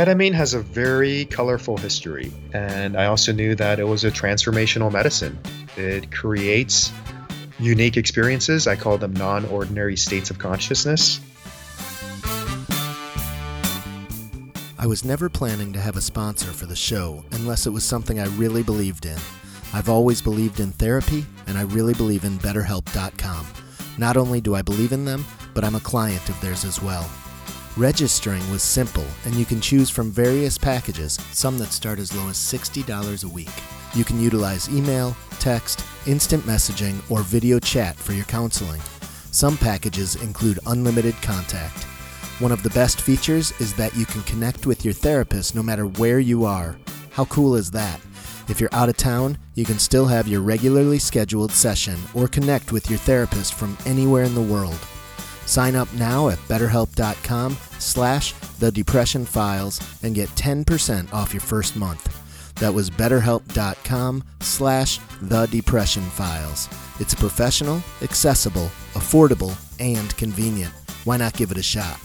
ketamine has a very colorful history, and I also knew that it was a transformational medicine. It creates unique experiences. I call them non ordinary states of consciousness. I was never planning to have a sponsor for the show unless it was something I really believed in. I've always believed in therapy, and I really believe in BetterHelp.com. Not only do I believe in them, but I'm a client of theirs as well. Registering was simple, and you can choose from various packages, some that start as low as $60 a week. You can utilize email, text, instant messaging, or video chat for your counseling. Some packages include unlimited contact. One of the best features is that you can connect with your therapist no matter where you are. How cool is that? If you're out of town, you can still have your regularly scheduled session or connect with your therapist from anywhere in the world. Sign up now at betterhelp.com slash the depression files and get 10% off your first month. That was betterhelp.com slash the depression files. It's professional, accessible, affordable, and convenient. Why not give it a shot?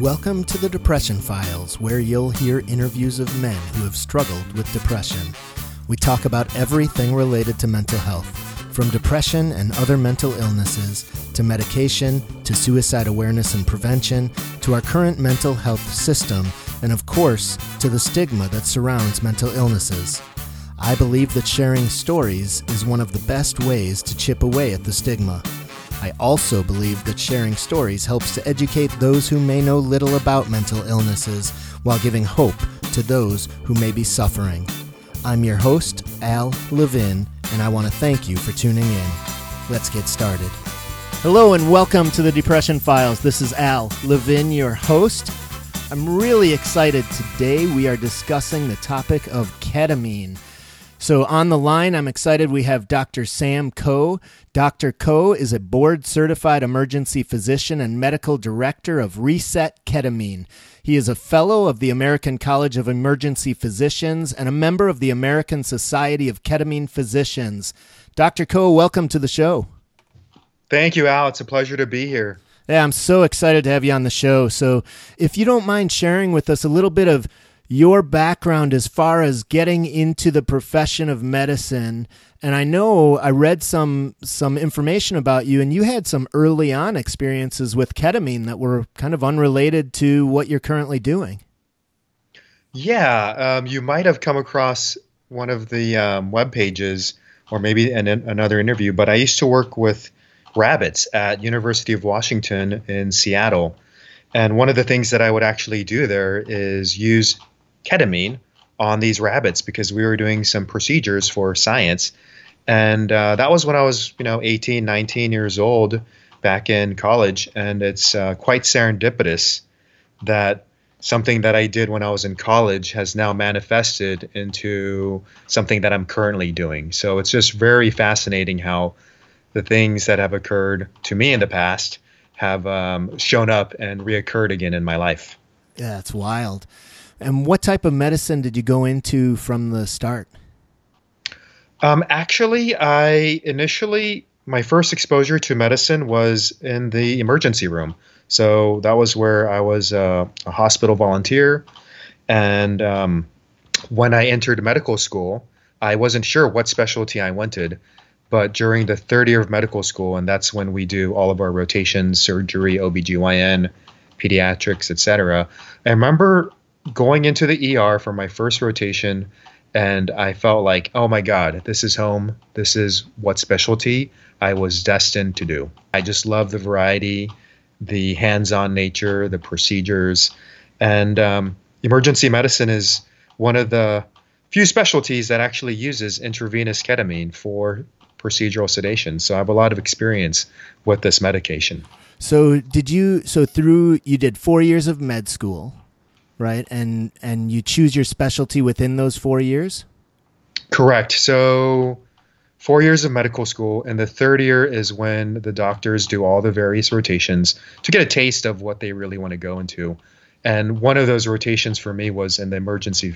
Welcome to the Depression Files, where you'll hear interviews of men who have struggled with depression. We talk about everything related to mental health, from depression and other mental illnesses, to medication, to suicide awareness and prevention, to our current mental health system, and of course, to the stigma that surrounds mental illnesses. I believe that sharing stories is one of the best ways to chip away at the stigma. I also believe that sharing stories helps to educate those who may know little about mental illnesses while giving hope to those who may be suffering. I'm your host, Al Levin, and I want to thank you for tuning in. Let's get started. Hello, and welcome to the Depression Files. This is Al Levin, your host. I'm really excited today. We are discussing the topic of ketamine. So, on the line, I'm excited we have Dr. Sam Ko. Dr. Ko is a board certified emergency physician and medical director of Reset Ketamine. He is a fellow of the American College of Emergency Physicians and a member of the American Society of Ketamine Physicians. Dr. Ko, welcome to the show. Thank you, Al. It's a pleasure to be here. Yeah, I'm so excited to have you on the show. So, if you don't mind sharing with us a little bit of your background as far as getting into the profession of medicine and I know I read some some information about you and you had some early on experiences with ketamine that were kind of unrelated to what you're currently doing. Yeah, um, you might have come across one of the um, web pages or maybe an, another interview, but I used to work with rabbits at University of Washington in Seattle. And one of the things that I would actually do there is use ketamine on these rabbits because we were doing some procedures for science. And uh, that was when I was, you know, 18, 19 years old back in college. And it's uh, quite serendipitous that something that I did when I was in college has now manifested into something that I'm currently doing. So it's just very fascinating how the things that have occurred to me in the past have um, shown up and reoccurred again in my life. Yeah, it's wild. And what type of medicine did you go into from the start? Um, actually, I initially my first exposure to medicine was in the emergency room. So that was where I was a hospital volunteer, and um, when I entered medical school, I wasn't sure what specialty I wanted. But during the third year of medical school, and that's when we do all of our rotations, surgery, OBGYN, pediatrics, etc. I remember going into the ER for my first rotation, and I felt like, oh my God, this is home. This is what specialty I was destined to do. I just love the variety, the hands on nature, the procedures. And um, emergency medicine is one of the few specialties that actually uses intravenous ketamine for procedural sedation. So I have a lot of experience with this medication. So did you so through you did 4 years of med school right? And and you choose your specialty within those four years. Correct. So four years of medical school, and the third year is when the doctors do all the various rotations to get a taste of what they really want to go into. And one of those rotations for me was in the emergency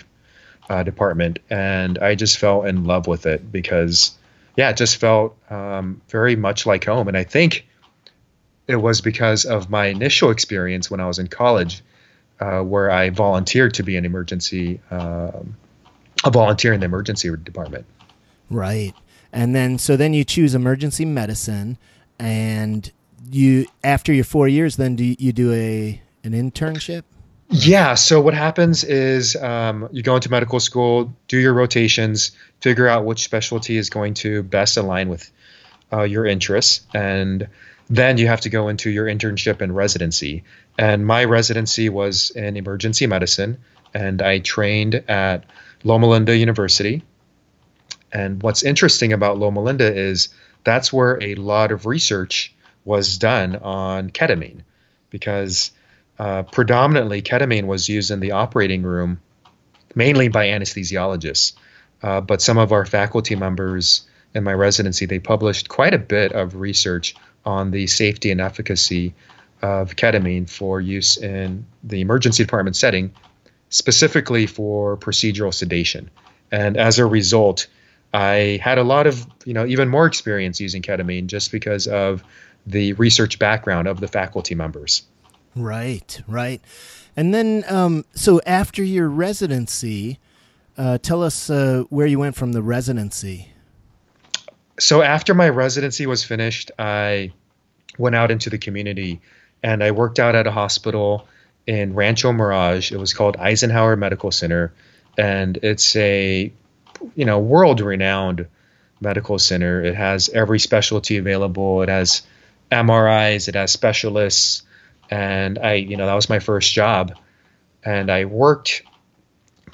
uh, department, and I just fell in love with it because, yeah, it just felt um, very much like home. And I think it was because of my initial experience when I was in college, uh, where I volunteered to be an emergency, um, a volunteer in the emergency department. Right. And then, so then you choose emergency medicine, and you after your four years, then do you do a an internship? Yeah. So what happens is um, you go into medical school, do your rotations, figure out which specialty is going to best align with uh, your interests, and then you have to go into your internship and residency. And my residency was in emergency medicine, and I trained at Loma Linda University. And what's interesting about Loma Linda is that's where a lot of research was done on ketamine because uh, predominantly ketamine was used in the operating room mainly by anesthesiologists. Uh, but some of our faculty members in my residency, they published quite a bit of research on the safety and efficacy of ketamine for use in the emergency department setting, specifically for procedural sedation. And as a result, I had a lot of, you know, even more experience using ketamine just because of the research background of the faculty members. Right, right. And then, um, so after your residency, uh, tell us uh, where you went from the residency. So after my residency was finished, I went out into the community and I worked out at a hospital in Rancho Mirage. It was called Eisenhower Medical Center, and it's a you know world renowned medical center. It has every specialty available. It has MRIs. It has specialists, and I you know that was my first job, and I worked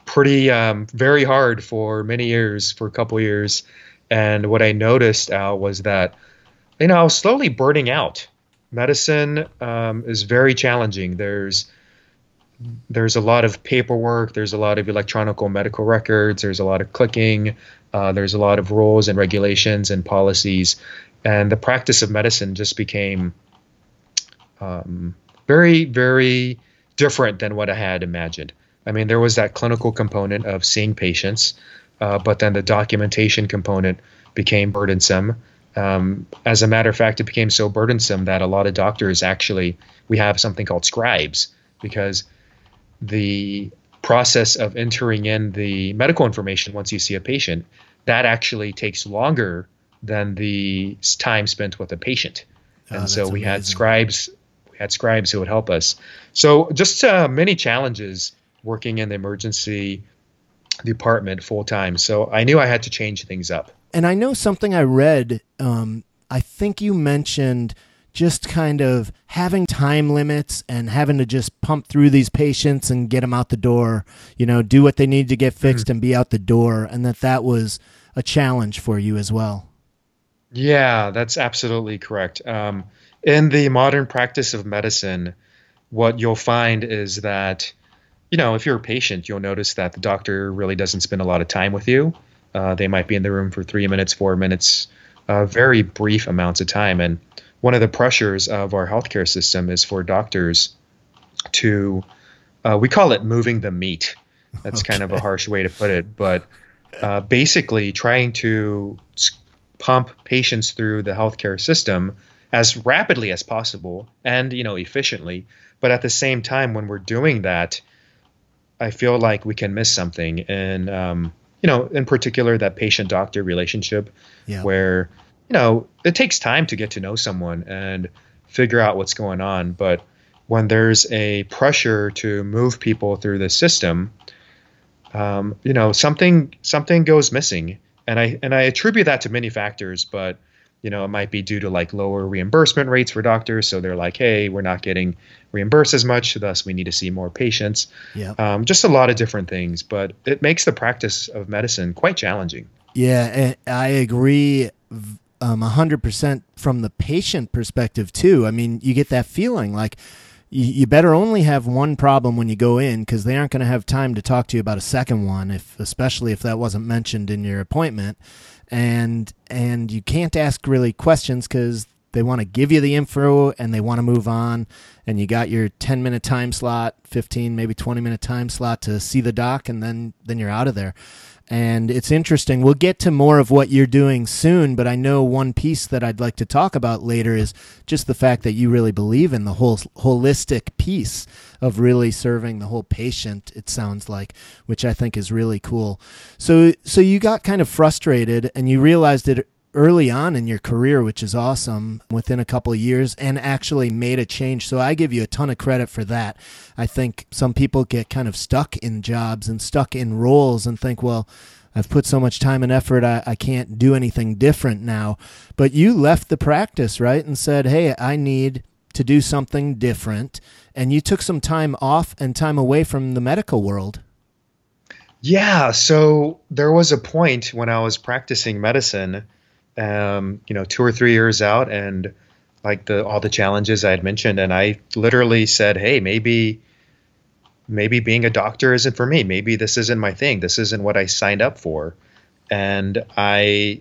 pretty um, very hard for many years for a couple years. And what I noticed, Al, was that you know I was slowly burning out. Medicine um, is very challenging. There's there's a lot of paperwork, there's a lot of electronic medical records, there's a lot of clicking, uh, there's a lot of rules and regulations and policies, and the practice of medicine just became um, very, very different than what I had imagined. I mean, there was that clinical component of seeing patients, uh, but then the documentation component became burdensome. Um, as a matter of fact, it became so burdensome that a lot of doctors actually, we have something called scribes because the process of entering in the medical information once you see a patient, that actually takes longer than the time spent with a patient. Oh, and so we amazing. had scribes, we had scribes who would help us. So just uh, many challenges working in the emergency department full time. So I knew I had to change things up. And I know something I read. Um, I think you mentioned just kind of having time limits and having to just pump through these patients and get them out the door, you know, do what they need to get mm-hmm. fixed mm-hmm. and be out the door, and that that was a challenge for you as well. Yeah, that's absolutely correct. Um, in the modern practice of medicine, what you'll find is that, you know, if you're a patient, you'll notice that the doctor really doesn't spend a lot of time with you. Uh, they might be in the room for three minutes, four minutes, uh, very brief amounts of time. And one of the pressures of our healthcare system is for doctors to, uh, we call it moving the meat. That's okay. kind of a harsh way to put it, but uh, basically trying to pump patients through the healthcare system as rapidly as possible and you know efficiently. But at the same time, when we're doing that, I feel like we can miss something, and um, you know, in particular, that patient-doctor relationship, yeah. where you know, it takes time to get to know someone and figure out what's going on. But when there's a pressure to move people through the system, um, you know, something something goes missing, and I and I attribute that to many factors, but you know, it might be due to like lower reimbursement rates for doctors. So they're like, hey, we're not getting reimbursed as much, thus we need to see more patients. Yeah. Um, just a lot of different things, but it makes the practice of medicine quite challenging. Yeah, I agree um, 100% from the patient perspective too. I mean, you get that feeling like you, you better only have one problem when you go in because they aren't going to have time to talk to you about a second one, if especially if that wasn't mentioned in your appointment, and and you can't ask really questions because they want to give you the info and they want to move on. And you got your 10 minute time slot 15 maybe 20 minute time slot to see the doc and then then you're out of there And it's interesting. We'll get to more of what you're doing soon, but I know one piece that I'd like to talk about later is just the fact that you really believe in the whole holistic piece of really serving the whole patient, it sounds like, which I think is really cool. So so you got kind of frustrated and you realized it early on in your career, which is awesome, within a couple of years, and actually made a change. So I give you a ton of credit for that. I think some people get kind of stuck in jobs and stuck in roles and think, well, I've put so much time and effort, I, I can't do anything different now. But you left the practice, right? And said, hey, I need to do something different. And you took some time off and time away from the medical world. Yeah. So there was a point when I was practicing medicine um, you know, two or three years out, and like the all the challenges I had mentioned, and I literally said, "Hey, maybe." Maybe being a doctor isn't for me. Maybe this isn't my thing. This isn't what I signed up for. And I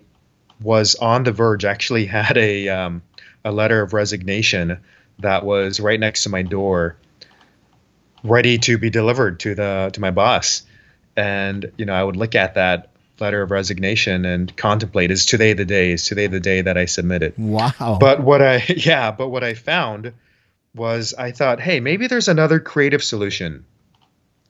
was on the verge, actually had a, um, a letter of resignation that was right next to my door, ready to be delivered to the to my boss. And you know, I would look at that letter of resignation and contemplate is today the day is today the day that i submit it. Wow. But what i yeah but what i found was i thought hey maybe there's another creative solution.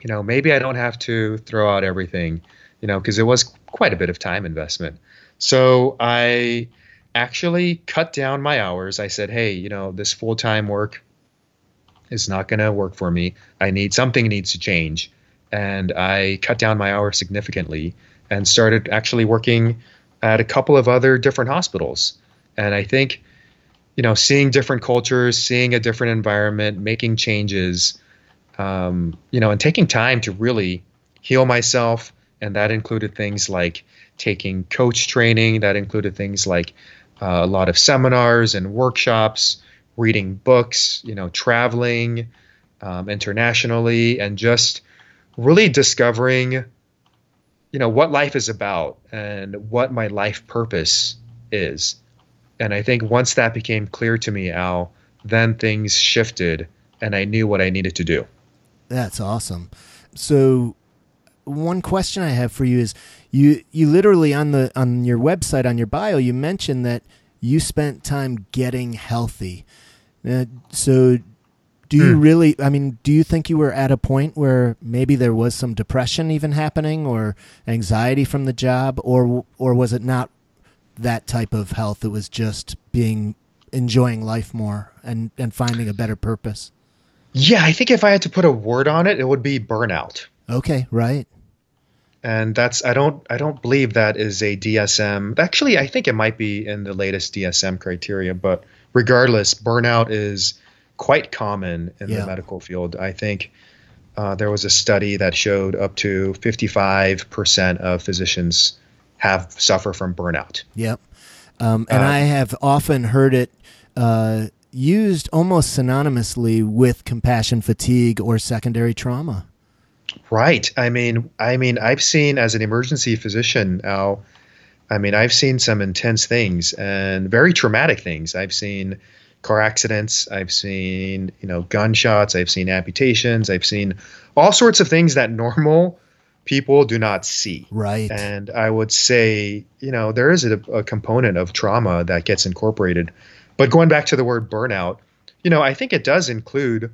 You know maybe i don't have to throw out everything you know because it was quite a bit of time investment. So i actually cut down my hours. I said hey you know this full-time work is not going to work for me. I need something needs to change. And i cut down my hours significantly and started actually working at a couple of other different hospitals. And I think, you know, seeing different cultures, seeing a different environment, making changes, um, you know, and taking time to really heal myself. And that included things like taking coach training, that included things like uh, a lot of seminars and workshops, reading books, you know, traveling um, internationally, and just really discovering you know what life is about and what my life purpose is. And i think once that became clear to me al then things shifted and i knew what i needed to do. That's awesome. So one question i have for you is you you literally on the on your website on your bio you mentioned that you spent time getting healthy. Uh, so do you hmm. really? I mean, do you think you were at a point where maybe there was some depression even happening, or anxiety from the job, or or was it not that type of health? It was just being enjoying life more and and finding a better purpose. Yeah, I think if I had to put a word on it, it would be burnout. Okay, right. And that's I don't I don't believe that is a DSM. Actually, I think it might be in the latest DSM criteria, but regardless, burnout is quite common in yeah. the medical field. I think uh, there was a study that showed up to 55% of physicians have suffer from burnout. Yep. Um, and uh, I have often heard it uh, used almost synonymously with compassion fatigue or secondary trauma. Right. I mean, I mean, I've seen as an emergency physician now. I mean, I've seen some intense things and very traumatic things. I've seen car accidents. I've seen, you know, gunshots. I've seen amputations. I've seen all sorts of things that normal people do not see. Right. And I would say, you know, there is a, a component of trauma that gets incorporated. But going back to the word burnout, you know, I think it does include.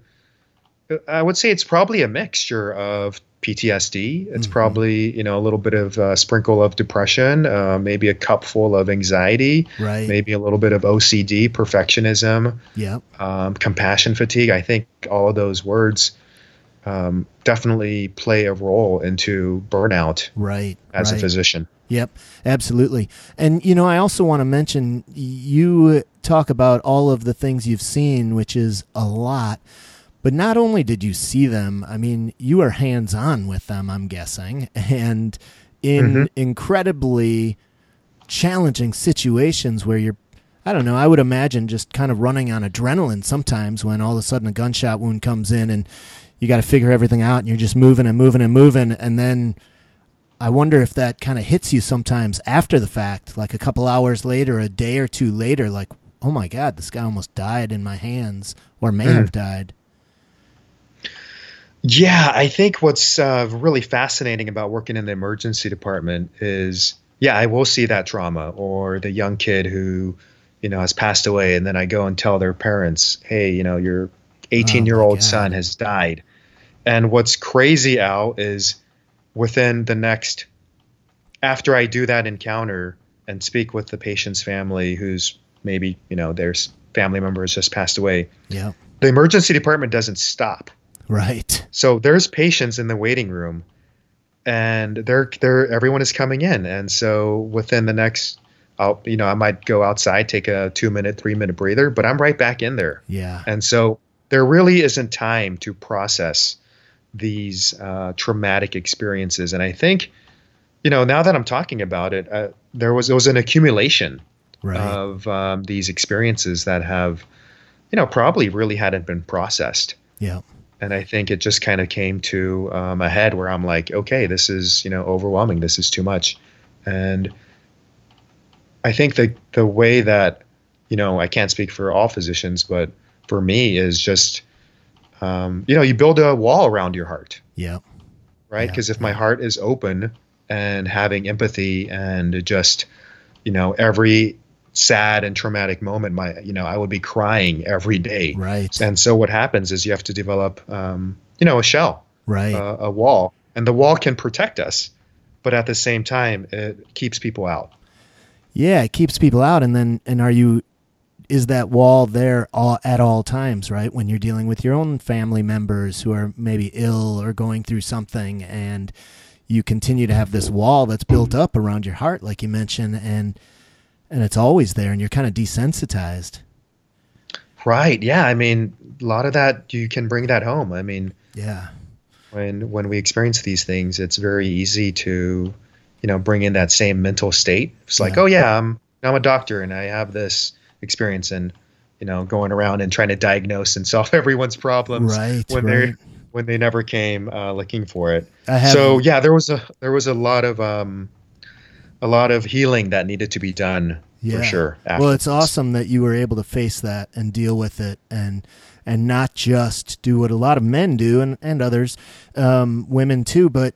I would say it's probably a mixture of PTSD. It's mm-hmm. probably you know a little bit of a sprinkle of depression, uh, maybe a cup full of anxiety, right. maybe a little bit of OCD, perfectionism, yeah, um, compassion fatigue. I think all of those words um, definitely play a role into burnout, right? As right. a physician. Yep, absolutely. And you know, I also want to mention you talk about all of the things you've seen, which is a lot. But not only did you see them, I mean, you are hands on with them, I'm guessing, and in mm-hmm. incredibly challenging situations where you're, I don't know, I would imagine just kind of running on adrenaline sometimes when all of a sudden a gunshot wound comes in and you got to figure everything out and you're just moving and moving and moving. And then I wonder if that kind of hits you sometimes after the fact, like a couple hours later, a day or two later, like, oh my God, this guy almost died in my hands or may mm. have died. Yeah, I think what's uh, really fascinating about working in the emergency department is, yeah, I will see that trauma or the young kid who, you know, has passed away, and then I go and tell their parents, hey, you know, your 18 year old son has died. And what's crazy, Al, is within the next, after I do that encounter and speak with the patient's family, who's maybe, you know, their family member has just passed away. Yeah. The emergency department doesn't stop Right. So there's patients in the waiting room, and they're they're everyone is coming in, and so within the next, I'll you know I might go outside, take a two minute, three minute breather, but I'm right back in there, Yeah. and so there really isn't time to process these uh, traumatic experiences, and I think, you know, now that I'm talking about it, uh, there was there was an accumulation Right. of um, these experiences that have, you know, probably really hadn't been processed yeah. And I think it just kind of came to um, a head where I'm like, okay, this is you know overwhelming. This is too much, and I think the the way that you know I can't speak for all physicians, but for me is just um, you know you build a wall around your heart, Yeah. right? Yeah. Because if my heart is open and having empathy and just you know every sad and traumatic moment my you know i would be crying every day Right. and so what happens is you have to develop, um, you know, a shell, Right. uh, a wall, and the wall can protect us, but at the same time, it keeps people out. yeah. It keeps people out, and then and are you? Is that wall there all at all times? Right when you're dealing with your own family members who are maybe ill or going through something, and you continue to have this wall that's built up around your heart, like you mentioned, and and it's always there, and you're kind of desensitized. Right? Yeah. I mean, a lot of that you can bring that home. I mean, Yeah. when when we experience these things, it's very easy to, you know, bring in that same mental state. It's like, Yeah. oh yeah, I'm I'm a doctor and I have this experience and you know going around and trying to diagnose and solve everyone's problems Right. when right. they when they never came uh, looking for it. So yeah, there was a there was a lot of um, a lot of healing that needed to be done for sure. Well, it's awesome that you were able to face that and deal with it and and not just do what a lot of men do and, and others, um, women too, but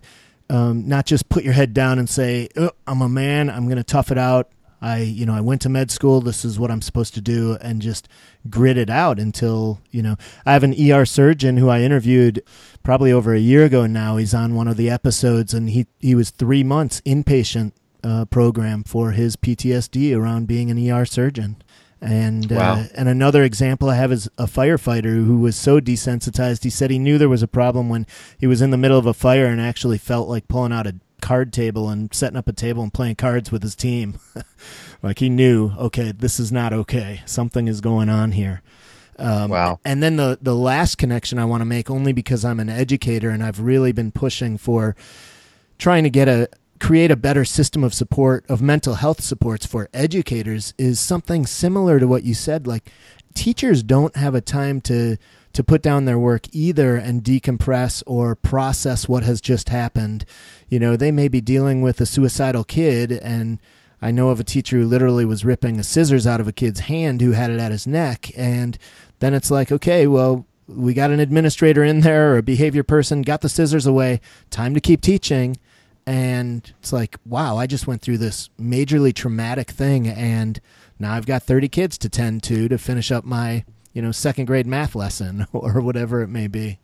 um, not just put your head down and say, oh, I'm a man, I'm going to tough it out. I, you know, I went to med school. This is what I'm supposed to do, and just grit it out until, you know, I have an ER surgeon who I interviewed probably over a year ago now. He's on one of the episodes, and he he was three months inpatient uh, program for his PTSD around being an ER surgeon. And Wow. uh, and another example I have is a firefighter who was so desensitized. He said he knew there was a problem when he was in the middle of a fire and actually felt like pulling out a card table and setting up a table and playing cards with his team. like he knew, okay, this is not okay. Something is going on here. Um, Wow. And then the the last connection I want to make, only because I'm an educator and I've really been pushing for trying to get a create a better system of support of mental health supports for educators is something similar to what you said. Like teachers don't have a time to to put down their work either and decompress or process what has just happened. You know they may be dealing with a suicidal kid and I know of a teacher who literally was ripping a scissors out of a kid's hand who had it at his neck and then it's like okay well we got an administrator in there or a behavior person got the scissors away time to keep teaching and it's like wow i just went through this majorly traumatic thing and now i've got 30 kids to tend to to finish up my you know second grade math lesson or whatever it may be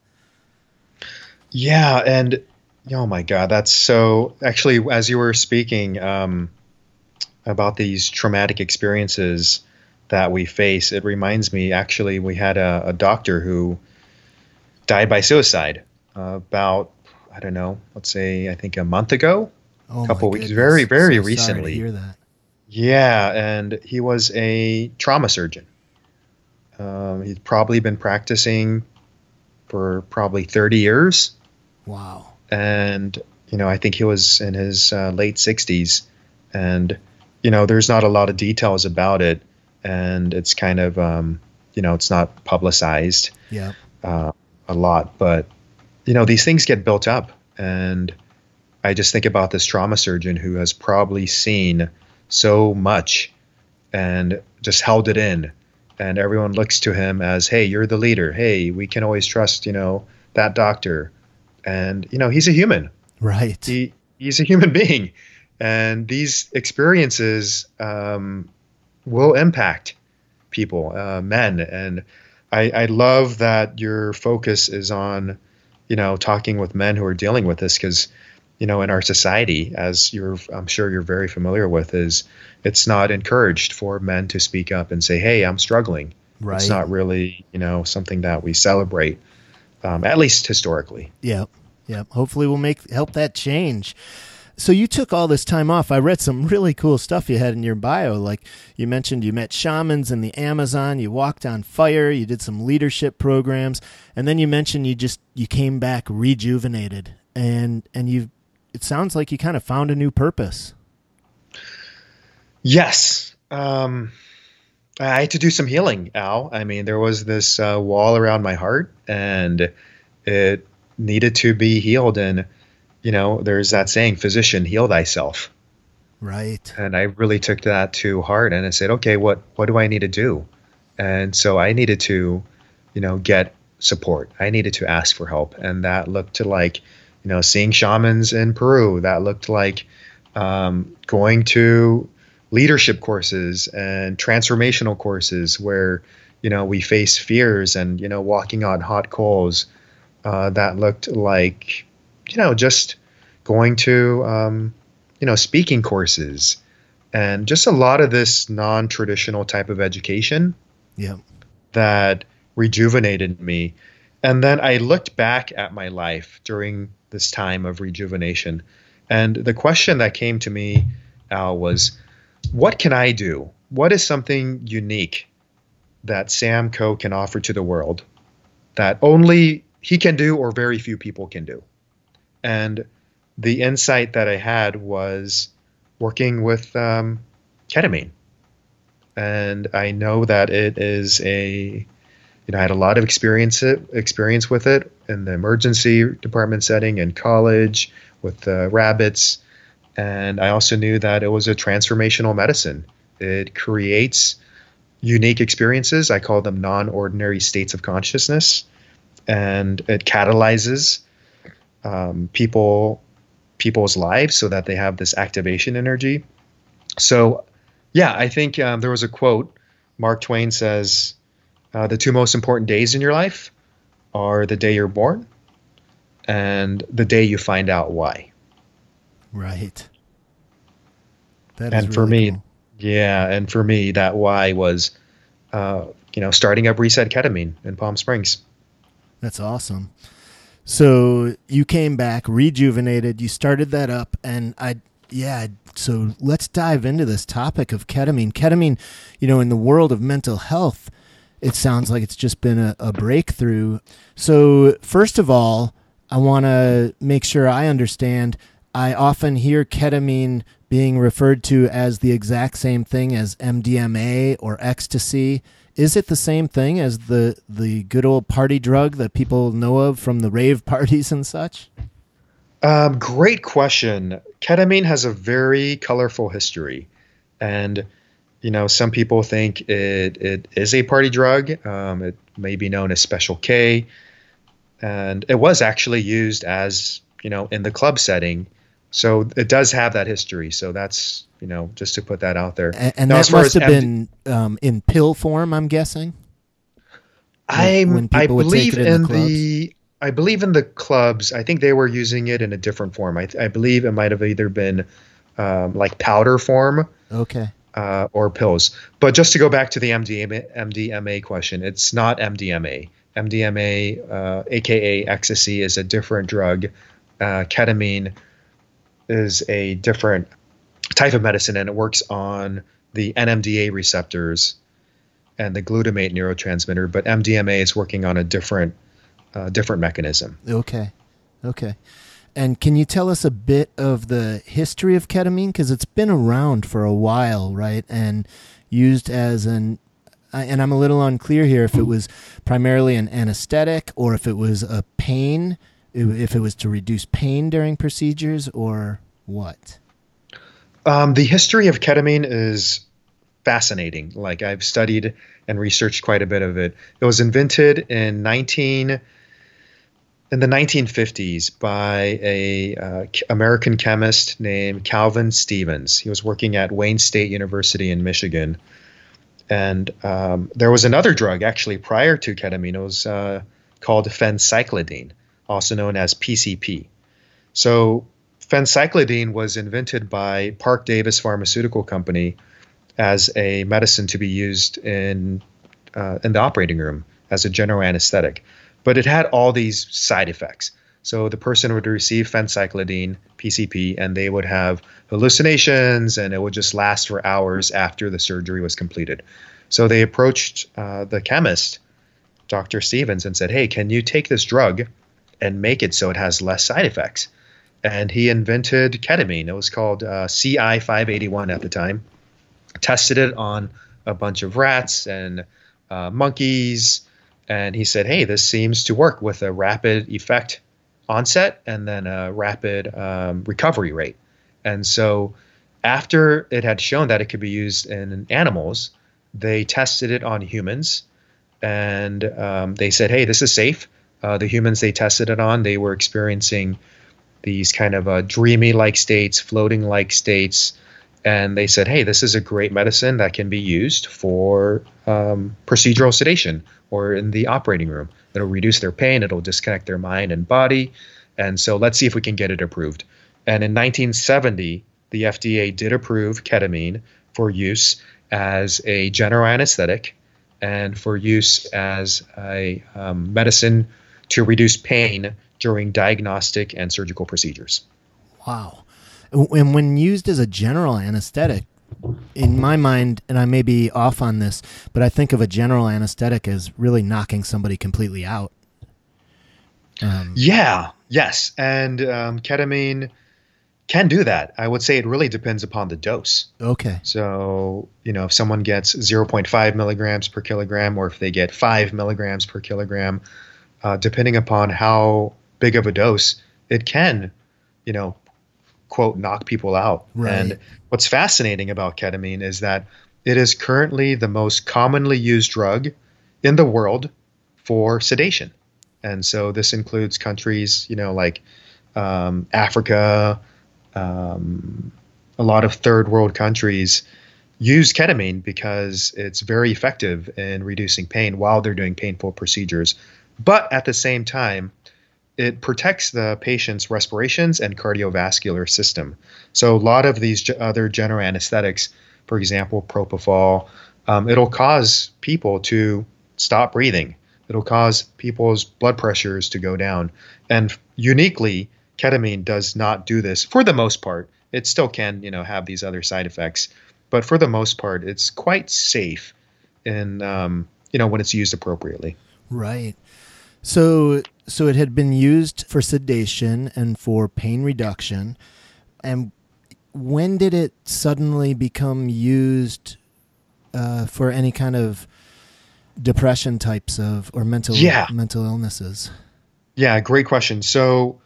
Yeah, and oh my god, that's so. Actually, as you were speaking um, about these traumatic experiences that we face, it reminds me. Actually, we had a, a doctor who died by suicide about I don't know, let's say I think a month ago. oh Couple weeks, very, very So recently. hear that Yeah, and he was a trauma surgeon. Um, he'd probably been practicing for probably 30 years. wow And, you know, I think he was in his uh, late 60s. And, you know, there's not a lot of details about it. And it's kind of, um, you know, it's not publicized yeah uh, a lot. But, you know, these things get built up. And I just think about this trauma surgeon who has probably seen so much and just held it in. And everyone looks to him as, hey, you're the leader. Hey, we can always trust, you know, that doctor, and you know he's a human. Right. He he's a human being, and these experiences um, will impact people, uh, men, and I, I love that your focus is on, you know, talking with men who are dealing with this because, you know, in our society, as you're, I'm sure you're very familiar with, is it's not encouraged for men to speak up and say, "Hey, I'm struggling." Right. It's not really, you know, something that we celebrate, um, at least historically. Yep. Yep. Hopefully, we'll make help that change. So you took all this time off. I read some really cool stuff you had in your bio. Like you mentioned, you met shamans in the Amazon. You walked on fire. You did some leadership programs, and then you mentioned you just you came back rejuvenated, and and you. It sounds like you kind of found a new purpose. Yes. Um, I had to do some healing, Al. I mean, there was this uh, wall around my heart, and it needed to be healed. And you know, there's that saying, physician, heal thyself. Right. And I really took that to heart and I said, okay, what, what do I need to do? And so I needed to, you know, get support. I needed to ask for help. And that looked to like, you know, seeing shamans in Peru. That looked like um, going to leadership courses and transformational courses where, you know, we face fears and, you know, walking on hot coals. Uh, that looked like you know, just going to, um, you know, speaking courses and just a lot of this non traditional type of education yeah. that rejuvenated me. And then I looked back at my life during this time of rejuvenation. And the question that came to me, Al, was what can I do? What is something unique that Sam Ko can offer to the world that only he can do or very few people can do? And the insight that I had was working with um, ketamine. And I know that it is a, you know, I had a lot of experience it, experience with it in the emergency department setting in college with the rabbits. And I also knew that it was a transformational medicine. It creates unique experiences. I call them non ordinary states of consciousness. And it catalyzes um, people people's lives so that they have this activation energy. So, yeah, I think um, there was a quote. Mark Twain says, uh, "The two most important days in your life are the day you're born and the day you find out why." Right. That and for me, cool. yeah, and for me, that why was, uh, you know, starting up Reset Ketamine in Palm Springs. That's awesome. So you came back rejuvenated. You started that up, and I, yeah. So let's dive into this topic of ketamine. Ketamine, you know, in the world of mental health, it sounds like it's just been a, a breakthrough. So first of all, I want to make sure I understand. I often hear ketamine being referred to as the exact same thing as MDMA or ecstasy. Is it the same thing as the the good old party drug that people know of from the rave parties and such? Um, great question. Ketamine has a very colorful history, and you know some people think it it is a party drug. Um, it may be known as Special K, and it was actually used as you know in the club setting. So it does have that history. So that's you know, just to put that out there. And, and now, that must have been um, in pill form, I'm guessing. I I believe in, in the, the, I believe in the clubs. I think they were using it in a different form. I, I believe it might have either been um, like powder form. Okay. Uh, or pills. But just to go back to the MDMA, MDMA question, it's not MDMA. MDMA, uh, aka ecstasy, is a different drug. Uh, ketamine is a different type of medicine, and it works on the NMDA receptors and the glutamate neurotransmitter. But MDMA is working on a different uh, different mechanism. Okay, okay. And can you tell us a bit of the history of ketamine because it's been around for a while, right? And used as an and I'm a little unclear here if it was primarily an anesthetic or if it was a pain, if it was to reduce pain during procedures or what. Um, the history of ketamine is fascinating. Like I've studied and researched quite a bit of it. It was invented in 19. in the 1950s by a uh, American chemist named Calvin Stevens. He was working at Wayne State University in Michigan, and um, there was another drug actually prior to ketamine. It was uh, called phencyclidine, also known as PCP. So phencyclidine was invented by Parke-Davis Pharmaceutical Company as a medicine to be used in uh, in the operating room as a general anesthetic, but it had all these side effects. So the person would receive phencyclidine, PCP, and they would have hallucinations, and it would just last for hours after the surgery was completed. So they approached uh, the chemist, Dr. Stevens, and said, "Hey, can you take this drug and make it so it has less side effects?" And he invented ketamine. It was called uh, CI 581 at the time. Tested it on a bunch of rats and uh, monkeys, and he said, "Hey, this seems to work with a rapid effect onset and then a rapid um, recovery rate. And so, after it had shown that it could be used in animals, they tested it on humans, and um, they said, "Hey, this is safe." Uh, the humans they tested it on, they were experiencing these kind of uh, dreamy-like states, floating-like states, and they said, "Hey, this is a great medicine that can be used for um, procedural sedation or in the operating room. It'll reduce their pain. It'll disconnect their mind and body. And so let's see if we can get it approved." And in 1970, the FDA did approve ketamine for use as a general anesthetic and for use as a um, medicine to reduce pain during diagnostic and surgical procedures. Wow. And when used as a general anesthetic, in my mind, and I may be off on this, but I think of a general anesthetic as really knocking somebody completely out. Um, yeah, yes. And um, ketamine can do that. I would say it really depends upon the dose. Okay. So, you know, if someone gets 0.5 milligrams per kilogram or if they get 5 milligrams per kilogram, uh, depending upon how big of a dose, it can, you know, quote knock people out. Right. And what's fascinating about ketamine is that it is currently the most commonly used drug in the world for sedation. And so this includes countries, you know, like um, Africa, um, a lot of third world countries use ketamine because it's very effective in reducing pain while they're doing painful procedures. But at the same time, it protects the patient's respirations and cardiovascular system. So a lot of these other general anesthetics, for example, propofol, um, it'll cause people to stop breathing. It'll cause people's blood pressures to go down. And uniquely, ketamine does not do this for the most part. It still can, you know, have these other side effects, but for the most part, it's quite safe in, um, you know, when it's used appropriately. Right. So so it had been used for sedation and for pain reduction. And when did it suddenly become used uh, for any kind of depression types of or mental yeah. mental illnesses? Yeah, great question. So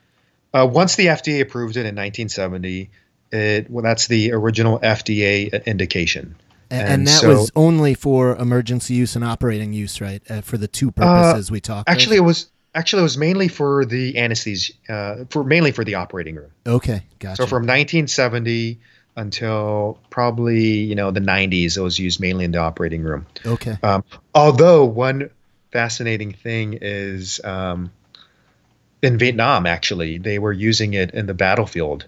uh, once the FDA approved it in 1970, it well, that's the original FDA indication. And, and, and that so, was only for emergency use and operating use, right? Uh, for the two purposes uh, we talked. About. Actually, of? it was actually it was mainly for the anesthesia, uh, for mainly for the operating room. Okay, gotcha. So from 1970 until probably you know the 90s, it was used mainly in the operating room. Okay. Um, although one fascinating thing is um, in Vietnam, actually, they were using it in the battlefield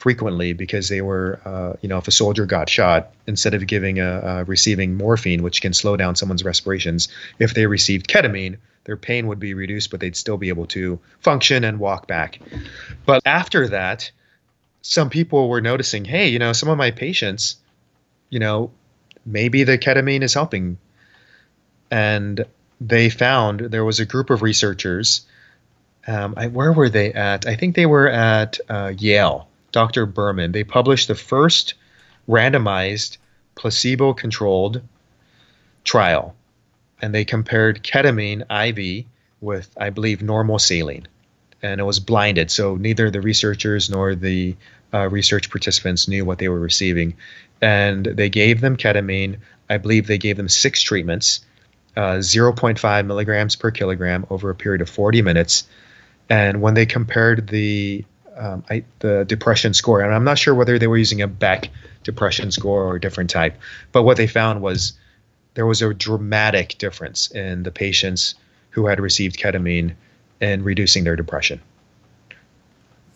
frequently because they were, uh, you know, if a soldier got shot, instead of giving a, a, receiving morphine, which can slow down someone's respirations, if they received ketamine, their pain would be reduced, but they'd still be able to function and walk back. But after that, some people were noticing, hey, you know, some of my patients, you know, maybe the ketamine is helping. And they found there was a group of researchers. Um, I, where were they at? I think they were at uh, Yale Dr. Berman, they published the first randomized placebo controlled trial. And they compared ketamine IV with, I believe, normal saline. And it was blinded. So neither the researchers nor the uh, research participants knew what they were receiving. And they gave them ketamine. I believe they gave them six treatments, uh, 0.5 milligrams per kilogram over a period of 40 minutes. And when they compared the um, I, the depression score, and I'm not sure whether they were using a Beck depression score or a different type, but what they found was there was a dramatic difference in the patients who had received ketamine in reducing their depression.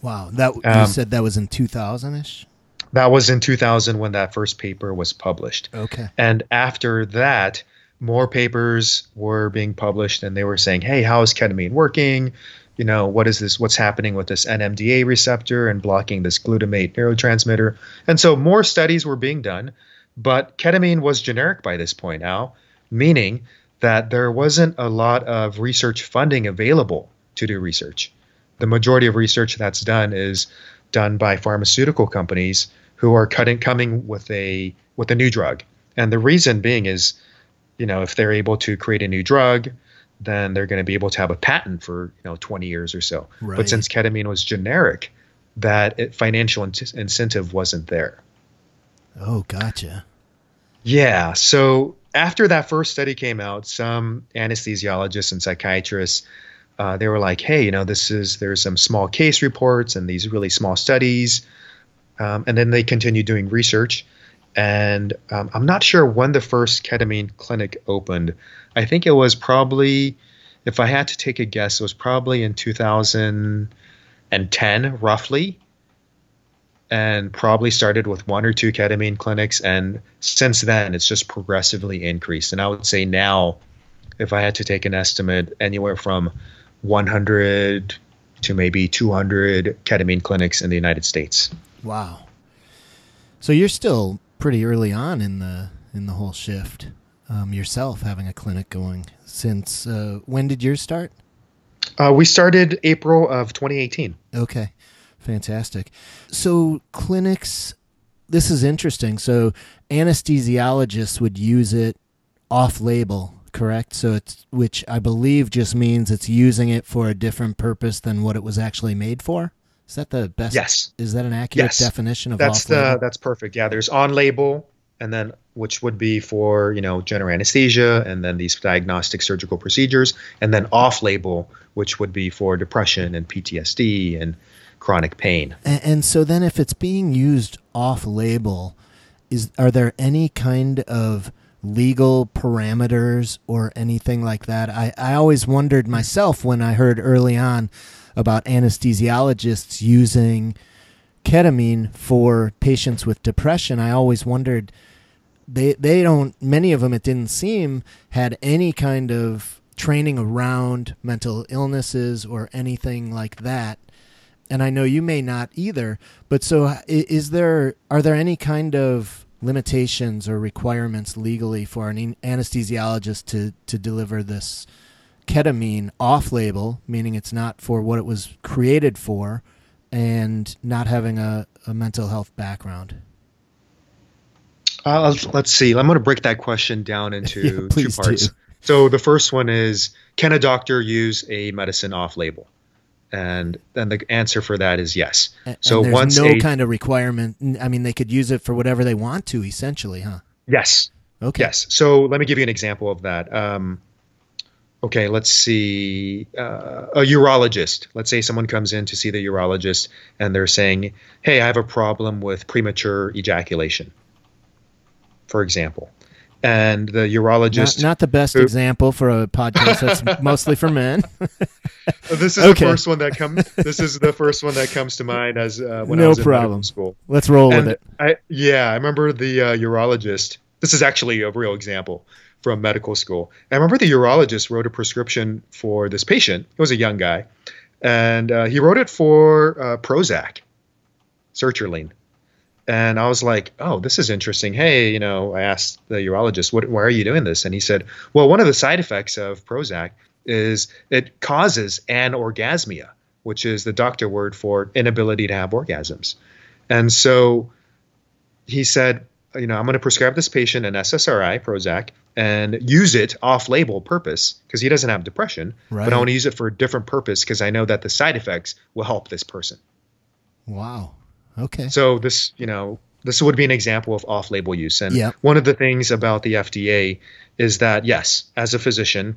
Wow, that you um, said that was in 2000ish. That was in 2000 when that first paper was published. Okay. And after that, more papers were being published, and they were saying, "Hey, how is ketamine working? You know, what is this? What's happening with this NMDA receptor and blocking this glutamate neurotransmitter?" And so more studies were being done, but ketamine was generic by this point now, meaning that there wasn't a lot of research funding available to do research the majority of research that's done is done by pharmaceutical companies who are cutting coming with a with a new drug. And the reason being is, you know, if they're able to create a new drug, then they're going to be able to have a patent for you know 20 years or so. Right. But since ketamine was generic, that it, financial in- incentive wasn't there. Oh, gotcha. Yeah. So after that first study came out, some anesthesiologists and psychiatrists uh, they were like, hey, you know, this is there's some small case reports and these really small studies, um, and then they continued doing research. And um, I'm not sure when the first ketamine clinic opened. I think it was probably, if I had to take a guess, it was probably in 2010, roughly. And probably started with one or two ketamine clinics. And since then, it's just progressively increased. And I would say now, if I had to take an estimate, anywhere from 100 to maybe 200 ketamine clinics in the United States. Wow. So you're still pretty early on in the in the whole shift um, yourself, having a clinic going. Since uh, when did yours start? Uh, we started April of 2018. Okay, fantastic. So clinics, this is interesting. So anesthesiologists would use it off label correct? So it's which I believe just means it's using it for a different purpose than what it was actually made for. Is that the best? Yes. Is that an accurate yes. definition of that's the that's perfect. Yeah, there's on label, and then which would be for you know general anesthesia, and then these diagnostic surgical procedures, and then off label, which would be for depression and PTSD and chronic pain. And, and so then, if it's being used off label, is are there any kind of legal parameters or anything like that. I, I always wondered myself when I heard early on about anesthesiologists using ketamine for patients with depression. I always wondered they they don't many of them it didn't seem had any kind of training around mental illnesses or anything like that and I know you may not either but so is there are there any kind of limitations or requirements legally for an anesthesiologist to, to deliver this ketamine off label, meaning it's not for what it was created for, and not having a, a mental health background? Uh, let's see. I'm going to break that question down into yeah, two parts. Do. So the first one is Can a doctor use a medicine off label? and then the answer for that is yes. And, so and once no a, kind of requirement. I mean, they could use it for whatever they want to, essentially, huh? Yes. Okay. Yes. So let me give you an example of that. Um, okay, let's see. Uh, a urologist. Let's say someone comes in to see the urologist, and they're saying, "Hey, I have a problem with premature ejaculation." For example, and the urologist. Not, not the best who, example for a podcast that's mostly for men. this is okay. the first one that comes. This is the first one that comes to mind as uh, when no I was problem. in medical school. Let's roll and with it. I, yeah, I remember the uh, urologist. This is actually a real example from medical school. I remember the urologist wrote a prescription for this patient. He was a young guy, and uh, he wrote it for uh, Prozac, sertraline and I was like, "Oh, this is interesting." Hey, you know, I asked the urologist, "What? Why are you doing this?" And he said, "Well, one of the side effects of Prozac is it causes anorgasmia, which is the doctor word for inability to have orgasms." And so he said, "You know, I'm going to prescribe this patient an SSRI, Prozac, and use it off-label purpose because he doesn't have depression, right. but I want to use it for a different purpose because I know that the side effects will help this person." Wow. Okay. So this, you know, this would be an example of off-label use. And yep. one of the things about the FDA is that yes, as a physician,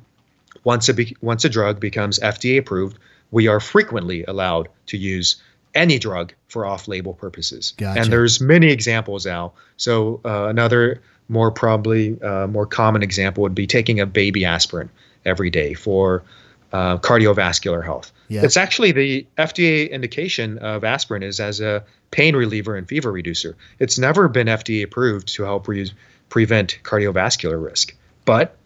once a be- once a drug becomes FDA approved, we are frequently allowed to use any drug for off-label purposes. Gotcha. And there's many examples, Al. So uh, another more probably uh, more common example would be taking a baby aspirin every day for uh, cardiovascular health. Yeah. It's actually the FDA indication of aspirin is as a pain reliever and fever reducer. It's never been FDA approved to help re- prevent cardiovascular risk, but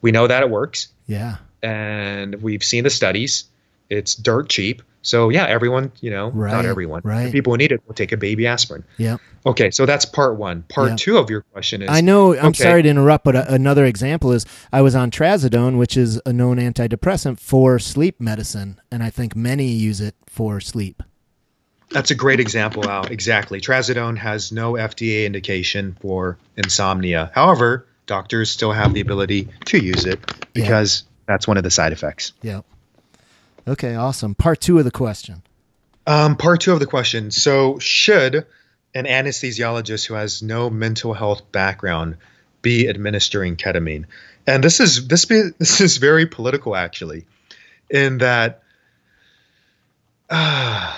we know that it works, Yeah. and we've seen the studies. It's dirt cheap. So yeah, everyone, you know, Right, not everyone, right. the people who need it will take a baby aspirin. Yeah. Okay, so that's part one. Part Yeah. two of your question is I know. I'm okay. sorry to interrupt, but a, another example is I was on trazodone, which is a known antidepressant for sleep medicine, and I think many use it for sleep. That's a great example, Al. Exactly. Trazodone has no FDA indication for insomnia. However, doctors still have the ability to use it Yeah. because that's one of the side effects. Yeah. Okay. Awesome. Part two of the question. Um, part two of the question. So, should an anesthesiologist who has no mental health background be administering ketamine? And this is this be, this is very political, actually, in that. Uh,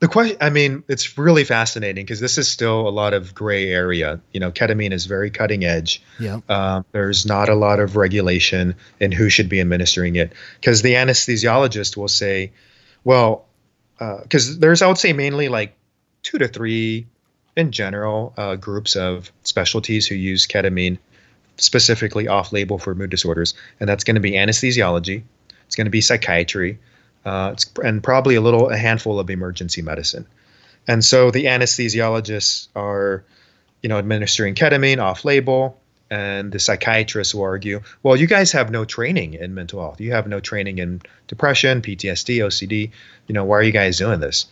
the question, I mean, it's really fascinating because this is still a lot of gray area. You know, ketamine is very cutting edge. Yeah. Um, there's not a lot of regulation in who should be administering it because the anesthesiologist will say, well, because there's, I would say, mainly like two to three in general uh, groups of specialties who use ketamine specifically off label for mood disorders. And that's going to be anesthesiology, it's going to be psychiatry, uh, and probably a little, a handful of emergency medicine. And so the anesthesiologists are, you know, administering ketamine off label. And the psychiatrists will argue, well, you guys have no training in mental health. You have no training in depression, PTSD, OCD. You know, why are you guys doing this?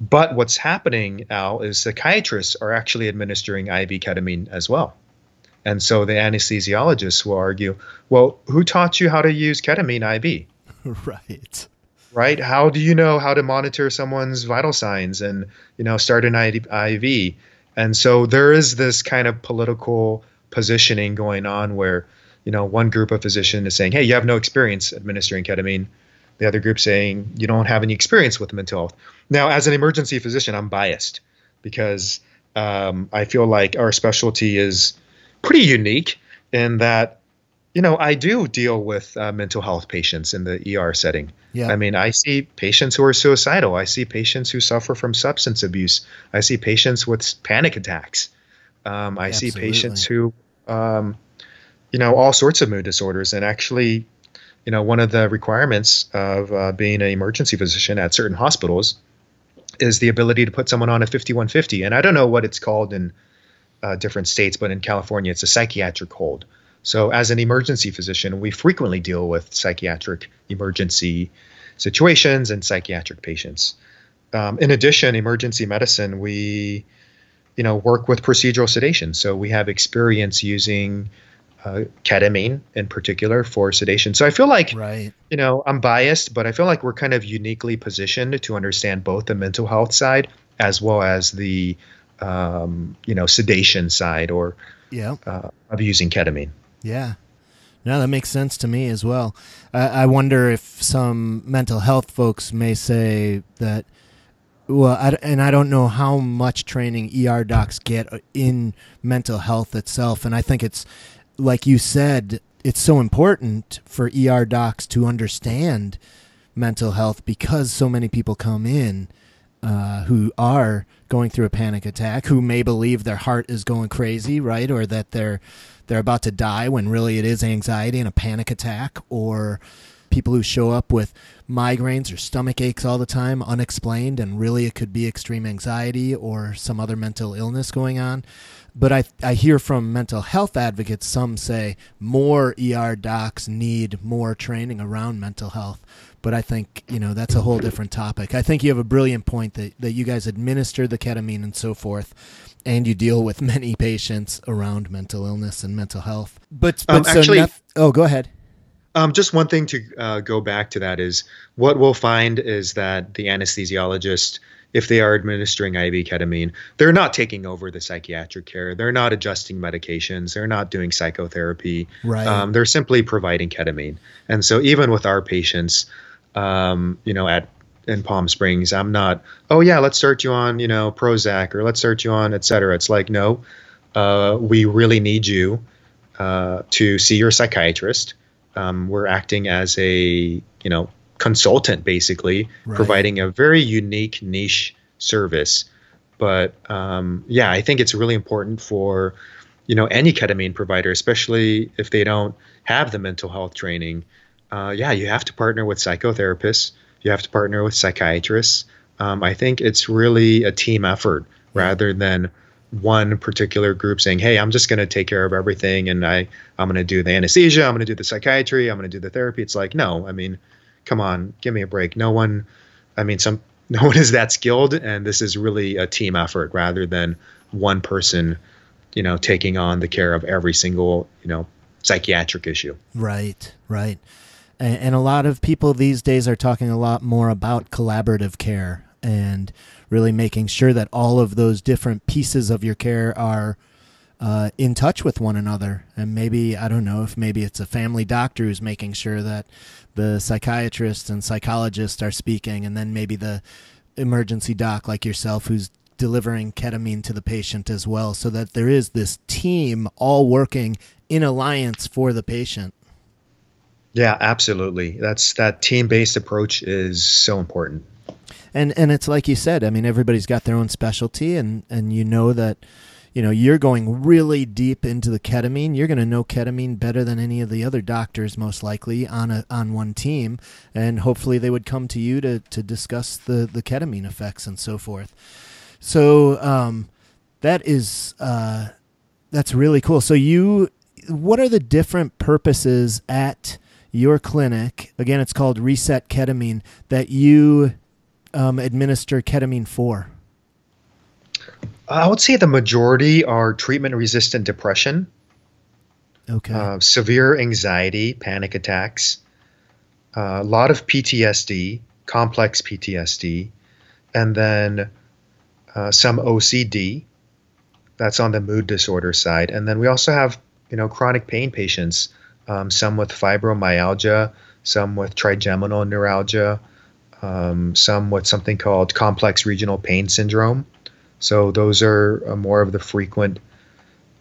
But what's happening, Al, is psychiatrists are actually administering IV ketamine as well. And so the anesthesiologists will argue, well, who taught you how to use ketamine IV? right. Right? How do you know how to monitor someone's vital signs and you know start an IV? And so there is this kind of political positioning going on where you know one group of physicians is saying, "Hey, you have no experience administering ketamine." The other group saying, "You don't have any experience with mental health." Now, as an emergency physician, I'm biased because um, I feel like our specialty is pretty unique in that you know, I do deal with uh, mental health patients in the ER setting. Yeah. I mean, I see patients who are suicidal. I see patients who suffer from substance abuse. I see patients with panic attacks. Um, I see patients who, um, you know, all sorts of mood disorders. And actually, you know, one of the requirements of uh, being an emergency physician at certain hospitals is the ability to put someone on a 5150. And I don't know what it's called in uh, different states, but in California, it's a psychiatric hold. So, as an emergency physician, we frequently deal with psychiatric emergency situations and psychiatric patients. Um, in addition, emergency medicine, we, you know, work with procedural sedation. So we have experience using uh, ketamine in particular for sedation. So I feel like Right. you know, I'm biased, but I feel like we're kind of uniquely positioned to understand both the mental health side as well as the, um, you know, sedation side or Yeah. uh, of using ketamine. Yeah. No, that makes sense to me as well. I, I wonder if some mental health folks may say that, well, I, and I don't know how much training ER docs get in mental health itself. And I think it's, like you said, it's so important for ER docs to understand mental health because so many people come in uh, who are going through a panic attack, who may believe their heart is going crazy, right, or that they're they're about to die when really it is anxiety and a panic attack, or people who show up with migraines or stomach aches all the time, unexplained, and really it could be extreme anxiety or some other mental illness going on. But I, I hear from mental health advocates, some say more ER docs need more training around mental health. But I think, you know, that's a whole different topic. I think you have a brilliant point that, that you guys administer the ketamine and so forth, and you deal with many patients around mental illness and mental health. But, but Um, so actually- noth- oh, go ahead. Um, just one thing to uh, go back to that is what we'll find is that the anesthesiologist, if they are administering IV ketamine, they're not taking over the psychiatric care. They're not adjusting medications. They're not doing psychotherapy. Right. Um, they're simply providing ketamine. And so even with our patients, um, you know, at in Palm Springs. I'm not, oh yeah, let's start you on, you know, Prozac or let's start you on, et cetera. It's like, no, uh, we really need you uh, to see your psychiatrist. Um, we're acting as a, you know, consultant basically, right. providing a very unique niche service. But um, yeah, I think it's really important for, you know, any ketamine provider, especially if they don't have the mental health training. Uh, yeah, you have to partner with psychotherapists you have to partner with psychiatrists. Um, I think it's really a team effort rather than one particular group saying, "Hey, I'm just going to take care of everything, and I I'm going to do the anesthesia, I'm going to do the psychiatry, I'm going to do the therapy." It's like, no, I mean, come on, give me a break. No one, I mean, some no one is that skilled, and this is really a team effort rather than one person, you know, taking on the care of every single you know psychiatric issue. Right, right and a lot of people these days are talking a lot more about collaborative care and really making sure that all of those different pieces of your care are uh, in touch with one another. And maybe, I don't know if maybe it's a family doctor who's making sure that the psychiatrists and psychologists are speaking, and then maybe the emergency doc like yourself who's delivering ketamine to the patient as well, so that there is this team all working in alliance for the patient. Yeah, absolutely. That's that team-based approach is so important. And and it's like you said. I mean, everybody's got their own specialty, and and you know that you know you're going really deep into the ketamine. You're going to know ketamine better than any of the other doctors most likely on a on one team. And hopefully they would come to you to to discuss the the ketamine effects and so forth. So um that is uh that's really cool. So you what are the different purposes at your clinic, again, it's called Reset Ketamine, that you um, administer ketamine for? I would say the majority are treatment resistant depression, okay, uh, severe anxiety, panic attacks, uh, a lot of PTSD, complex PTSD, and then uh, some OCD. That's on the mood disorder side, and then we also have you know chronic pain patients um, some with fibromyalgia, some with trigeminal neuralgia, um, some with something called complex regional pain syndrome. So those are uh, more of the frequent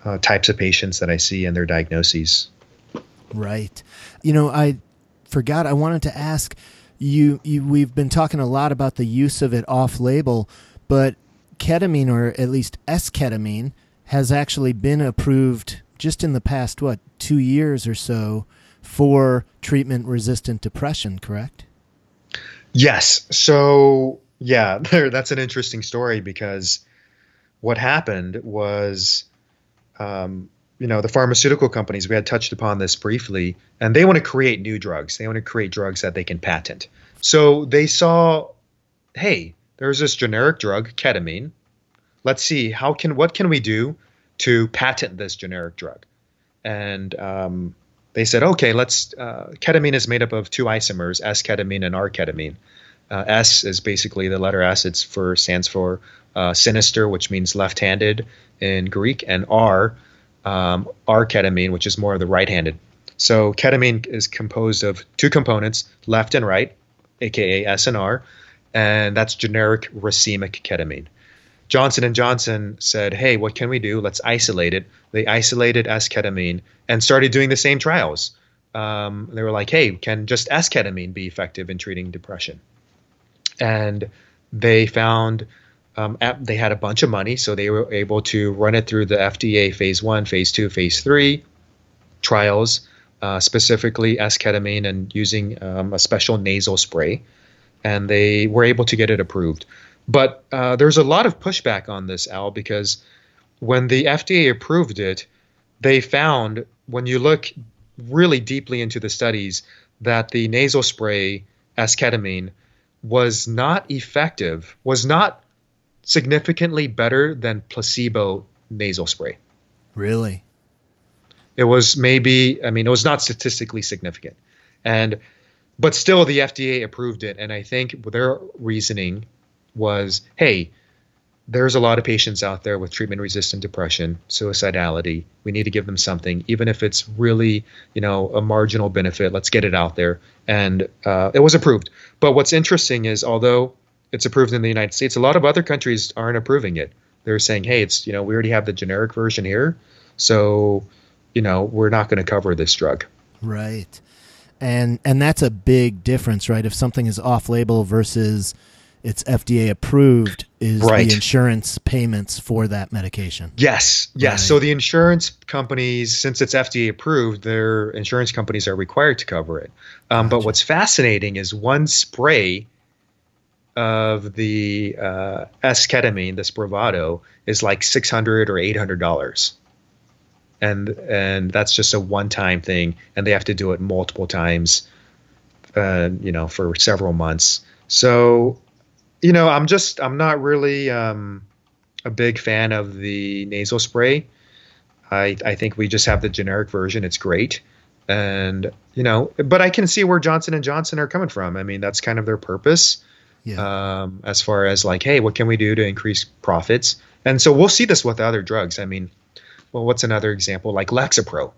uh, types of patients that I see and their diagnoses. Right. You know, I forgot. I wanted to ask you. You we've been talking a lot about the use of it off label, but ketamine or at least S-ketamine has actually been approved just in the past what two years or so for treatment resistant depression, correct? Yes. So, yeah, that's an interesting story because what happened was, um, you know, the pharmaceutical companies, we had touched upon this briefly, and they want to create new drugs. They want to create drugs that they can patent. So they saw, hey, there's this generic drug, ketamine. Let's see, how can, what can we do to patent this generic drug? and um, they said, okay, let's. Uh, ketamine is made up of two isomers, S-ketamine and R-ketamine. Uh, S is basically the letter S. It's for stands for uh, sinister, which means left-handed in Greek, and R, um, R-ketamine, which is more of the right-handed. So ketamine is composed of two components, left and right, aka S and R, and that's generic racemic ketamine. Johnson and Johnson said, "Hey, what can we do? Let's isolate it." They isolated S-ketamine and started doing the same trials. Um, they were like, "Hey, can just S-ketamine be effective in treating depression?" And they found um, they had a bunch of money, so they were able to run it through the FDA phase one, phase two, phase three trials, uh, specifically S-ketamine and using um, a special nasal spray, and they were able to get it approved. But uh, there's a lot of pushback on this, Al, because when the FDA approved it, they found when you look really deeply into the studies that the nasal spray esketamine was not effective, was not significantly better than placebo nasal spray. Really? It was maybe, I mean, it was not statistically significant. And, but still the FDA approved it. And I think their reasoning was, hey, there's a lot of patients out there with treatment resistant depression, suicidality. We need to give them something, even if it's really, you know, a marginal benefit. Let's get it out there. And uh, it was approved. But what's interesting is, although it's approved in the United States, a lot of other countries aren't approving it. They're saying, hey, it's, you know, we already have the generic version here. So, you know, we're not going to cover this drug. Right. And and that's a big difference, right? If something is off label versus it's FDA approved is right. the insurance payments for that medication. Yes, yes. Right. So the insurance companies, since it's FDA approved, their insurance companies are required to cover it. Um, gotcha. But what's fascinating is one spray of the uh, S-ketamine, the Spravato, is like six hundred or eight hundred dollars, and and that's just a one-time thing, and they have to do it multiple times, uh, you know, for several months. So you know, I'm just I'm not really um, a big fan of the nasal spray. I I think we just have the generic version. It's great, and you know, but I can see where Johnson and Johnson are coming from. I mean, that's kind of their purpose. Yeah. Um, as far as like, hey, what can we do to increase profits? And so we'll see this with other drugs. I mean, well, what's another example? Like Lexapro.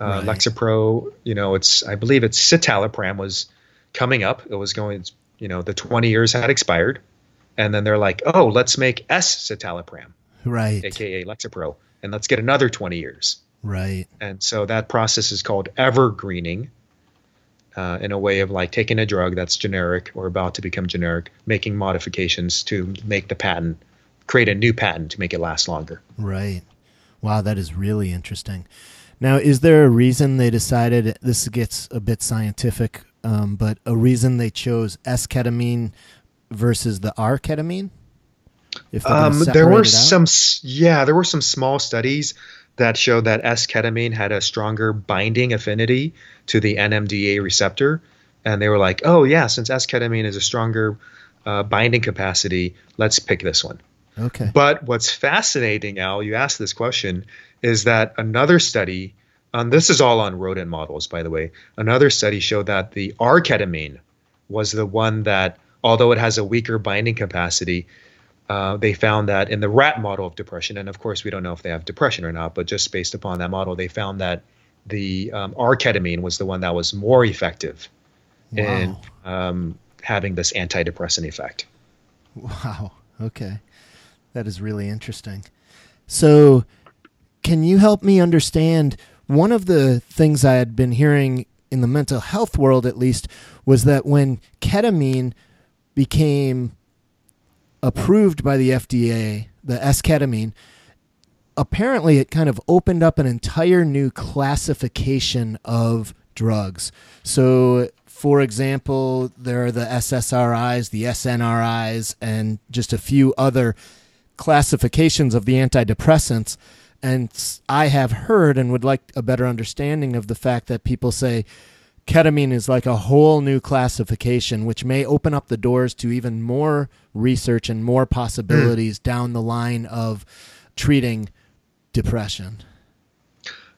Uh, right. Lexapro, you know, it's I believe it's citalopram was coming up. It was going you know the 20 years had expired and then they're like oh let's make escitalopram right. Aka lexapro and let's get another 20 years. Right. And so that process is called evergreening uh, in a way of like taking a drug that's generic or about to become generic making modifications to make the patent create a new patent to make it last longer. Right. Wow that is really interesting. Now is there a reason they decided this gets a bit scientific um, but a reason they chose S ketamine versus the R ketamine? If um, there were some, yeah, there were some small studies that showed that S ketamine had a stronger binding affinity to the NMDA receptor, and they were like, oh yeah, since S ketamine is a stronger uh, binding capacity, let's pick this one. Okay. But what's fascinating, Al, you asked this question, is that another study um, this is all on rodent models, by the way. Another study showed that the R-ketamine was the one that, although it has a weaker binding capacity, uh, they found that in the rat model of depression, and of course we don't know if they have depression or not, but just based upon that model, they found that the um, R-ketamine was the one that was more effective wow. in um, having this antidepressant effect. Wow. Okay, that is really interesting. So, can you help me understand? One of the things I had been hearing in the mental health world, at least, was that when ketamine became approved by the FDA, the S ketamine, apparently it kind of opened up an entire new classification of drugs. So, for example, there are the SSRIs, the SNRIs, and just a few other classifications of the antidepressants and I have heard and would like a better understanding of the fact that people say ketamine is like a whole new classification, which may open up the doors to even more research and more possibilities mm. down the line of treating depression.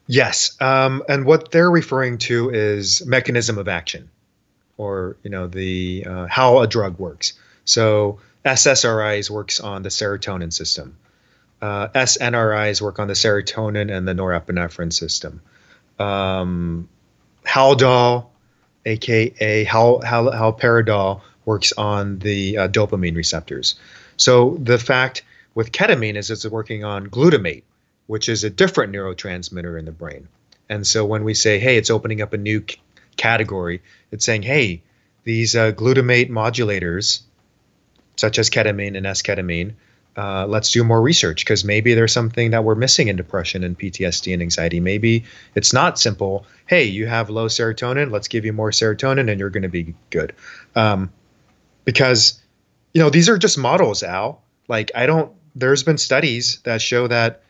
Yes, um, and what they're referring to is mechanism of action, or you know the uh, how a drug works. So SSRIs works on the serotonin system uh, SNRIs work on the serotonin and the norepinephrine system. Um, Haldol, aka Hal, Hal, haloperidol, works on the uh, dopamine receptors. So the fact with ketamine is it's working on glutamate, which is a different neurotransmitter in the brain. And so when we say, hey, it's opening up a new c- category, it's saying, hey, these uh, glutamate modulators, such as ketamine and S-ketamine, uh, let's do more research because maybe there's something that we're missing in depression and PTSD and anxiety. Maybe it's not simple. Hey, you have low serotonin. Let's give you more serotonin and you're going to be good. Um, because, you know, these are just models, Al. Like, I don't, there's been studies that show that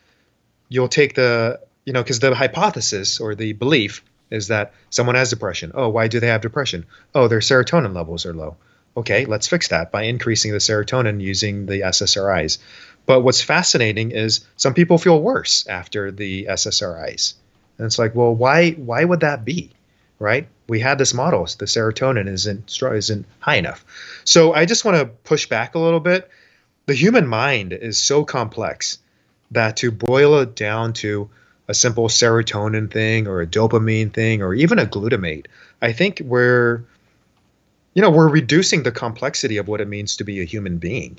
you'll take the, you know, because the hypothesis or the belief is that someone has depression. Oh, why do they have depression? Oh, their serotonin levels are low okay, let's fix that by increasing the serotonin using the SSRIs. But what's fascinating is some people feel worse after the SSRIs. And it's like, well, why why would that be? Right? We had this model, so the serotonin isn't isn't high enough. So I just want to push back a little bit. the human mind is so complex that to boil it down to a simple serotonin thing or a dopamine thing or even a glutamate, I think we're you know, we're reducing the complexity of what it means to be a human being.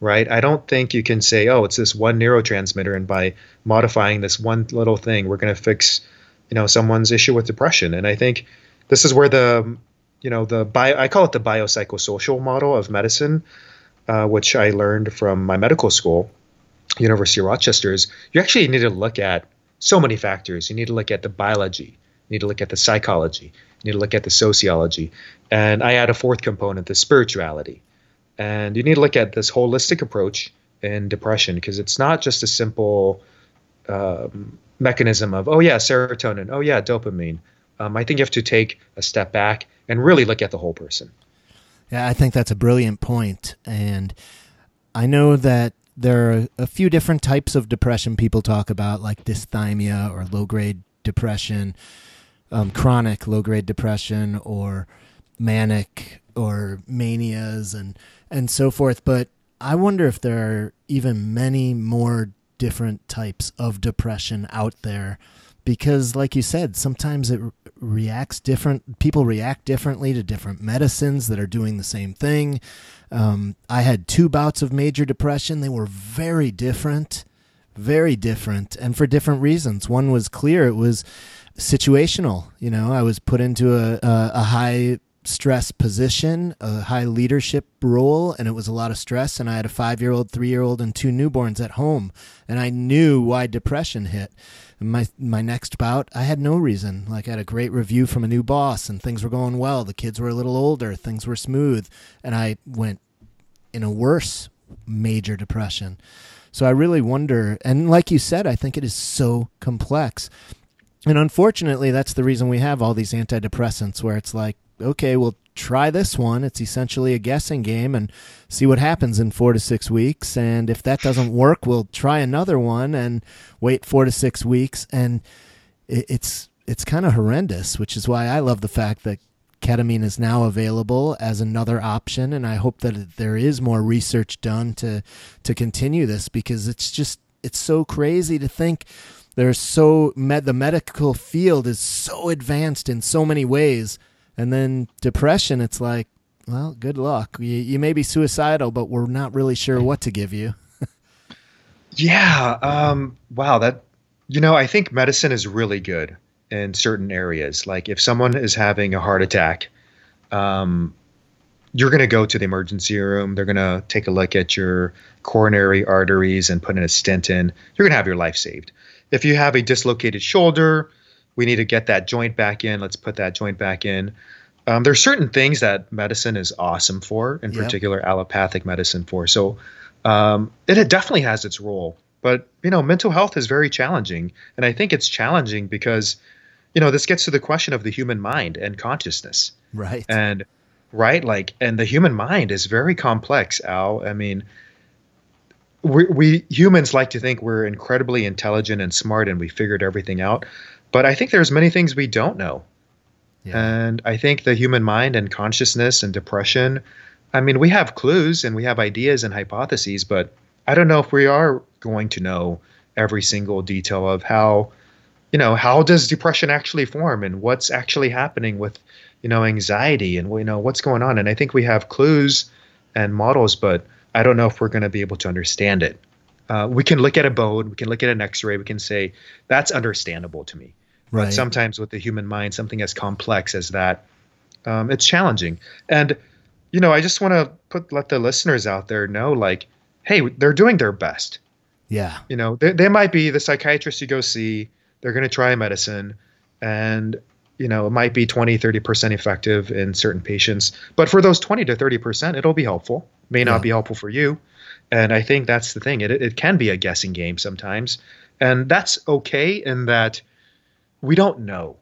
Right? I don't think you can say, "Oh, it's this one neurotransmitter and by modifying this one little thing, we're going to fix, you know, someone's issue with depression." And I think this is where the you know, the bio, I call it the biopsychosocial model of medicine, uh, which I learned from my medical school, University of Rochester, is you actually need to look at so many factors. You need to look at the biology, you need to look at the psychology, you need to look at the sociology. And I add a fourth component, the spirituality. And you need to look at this holistic approach in depression because it's not just a simple um, mechanism of, oh, yeah, serotonin, oh, yeah, dopamine. Um, I think you have to take a step back and really look at the whole person. Yeah, I think that's a brilliant point. And I know that there are a few different types of depression people talk about, like dysthymia or low grade depression um, chronic low grade depression or manic or manias and and so forth. But I wonder if there are even many more different types of depression out there because like you said sometimes it reacts different people react differently to different medicines that are doing the same thing. Um, i had two bouts of major depression. They were very different very different and for different reasons. One was clear. It was situational. You know, I was put into a, a, a high stress position, a high leadership role, and it was a lot of stress. And I had a five year old, three year old, and two newborns at home, and I knew why depression hit. My my next bout, I had no reason. Like I had a great review from a new boss, and things were going well. The kids were a little older, things were smooth, and I went in a worse major depression. So I really wonder, and like you said, I think it is so complex. And unfortunately, that's the reason we have all these antidepressants where it's like, okay, we'll try this one. It's essentially a guessing game and see what happens in four to six weeks. And if that doesn't work, we'll try another one and wait four to six weeks. And it's it's kind of horrendous, which is why I love the fact that ketamine is now available as another option. And I hope that there is more research done to to continue this because it's just it's so crazy to think there's so med- the medical field is so advanced in so many ways. And then depression it's like well good luck. You, you may be suicidal but we're not really sure what to give you. Yeah um, wow that you know i think medicine is really good in certain areas. Like if someone is having a heart attack um, you're going to go to the emergency room. They're going to take a look at your coronary arteries and put in a stent in. You're going to have your life saved if you have a dislocated shoulder, we need to get that joint back in. Let's put that joint back in. Um, are certain things that medicine is awesome for, in yep. particular allopathic medicine for. So um, it, definitely has its role. But you know, mental health is very challenging, and I think it's challenging because you know this gets to the question of the human mind and consciousness. Right. And right, like, and the human mind is very complex. Al, I mean, we, we humans like to think we're incredibly intelligent and smart and we figured everything out but i think there's many things we don't know yeah. and i think the human mind and consciousness and depression i mean we have clues and we have ideas and hypotheses but i don't know if we are going to know every single detail of how you know how does depression actually form and what's actually happening with you know anxiety and you know what's going on and i think we have clues and models but I don't know if we're going to be able to understand it. Uh, we can look at a bone, we can look at an X-ray, we can say that's understandable to me. Right. But sometimes with the human mind, something as complex as that, um, it's challenging. And you know, I just want to put let the listeners out there know, like, hey, they're doing their best. Yeah. You know, they, they might be the psychiatrist you go see. They're going to try medicine, and you know, it might be 20, 30% effective in certain patients. But for those 20 to 30%, it'll be helpful may not yeah. be helpful for you. And I think that's the thing. It, it can be a guessing game sometimes. And that's okay in that we don't know,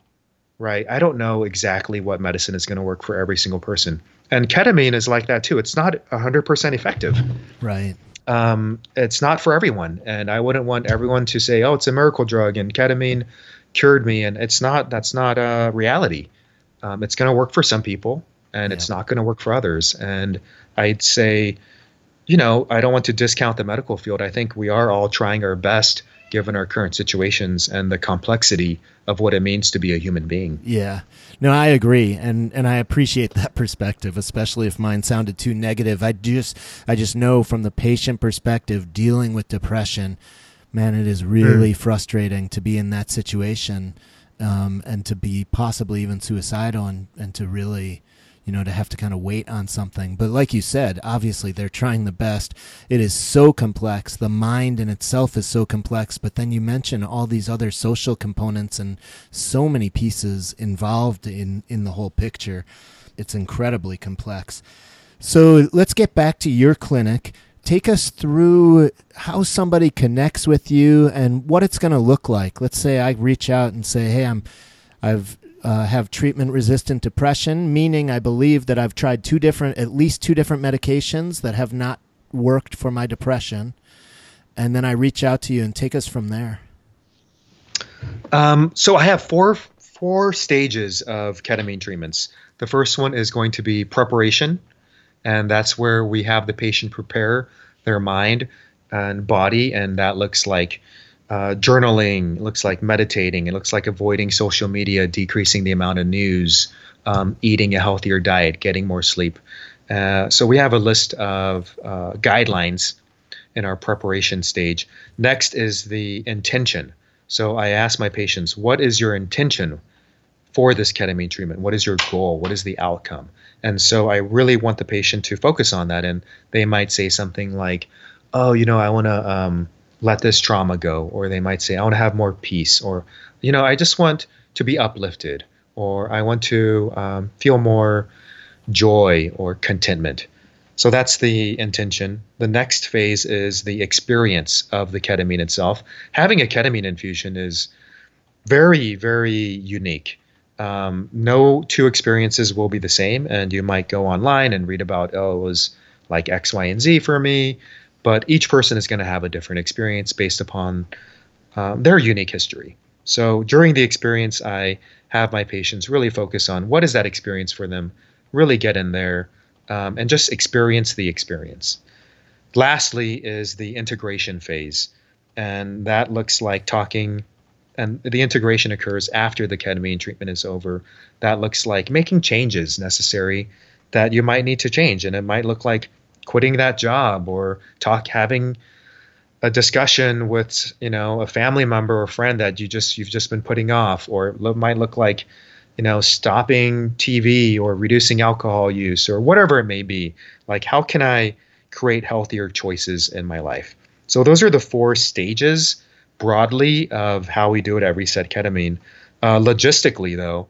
right? I don't know exactly what medicine is going to work for every single person. And ketamine is like that too. It's not 100% effective. Right. Um, it's not for everyone. And I wouldn't want everyone to say, oh, it's a miracle drug and ketamine cured me. And it's not, that's not a reality. Um, it's going to work for some people and yeah. it's not going to work for others. And I'd say, you know, I don't want to discount the medical field. I think we are all trying our best given our current situations and the complexity of what it means to be a human being. Yeah. No, I agree and and I appreciate that perspective, especially if mine sounded too negative. I just I just know from the patient perspective dealing with depression, man, it is really mm. frustrating to be in that situation um, and to be possibly even suicidal and, and to really you know, to have to kind of wait on something. But like you said, obviously they're trying the best. It is so complex. The mind in itself is so complex. But then you mention all these other social components and so many pieces involved in, in the whole picture. It's incredibly complex. So let's get back to your clinic. Take us through how somebody connects with you and what it's going to look like. Let's say I reach out and say, "Hey, I'm I've uh, have treatment resistant depression, meaning I believe that I've tried two different, at least two different medications that have not worked for my depression. And then I reach out to you and take us from there. Um, so I have four four stages of ketamine treatments. The first one is going to be preparation, and that's where we have the patient prepare their mind and body, and that looks like uh, journaling, looks like meditating, it looks like avoiding social media, decreasing the amount of news, um, eating a healthier diet, getting more sleep. Uh, so we have a list of uh, guidelines in our preparation stage. Next is the intention. So I ask my patients, what is your intention for this ketamine treatment? What is your goal? What is the outcome? And so I really want the patient to focus on that. And they might say something like, oh, you know, I want to. Um, let this trauma go. Or they might say i want to have more peace. Or you know i just want to be uplifted. Or i want to um, feel more joy or contentment. So that's the intention. The next phase is the experience of the ketamine itself. Having a ketamine infusion is very very unique um, no two experiences will be the same and you might go online and read about oh it was like x y and z for me but each person is going to have a different experience based upon um, their unique history. So during the experience, I have my patients really focus on what is that experience for them, really get in there um, and just experience the experience. Lastly, is the integration phase. And that looks like talking, and the integration occurs after the ketamine treatment is over. That looks like making changes necessary that you might need to change. And it might look like quitting that job or talk having a discussion with you know a family member or friend that you just you've just been putting off or it might look like you know stopping TV or reducing alcohol use or whatever it may be like how can I create healthier choices in my life so those are the four stages broadly of how we do it at reset ketamine uh, logistically though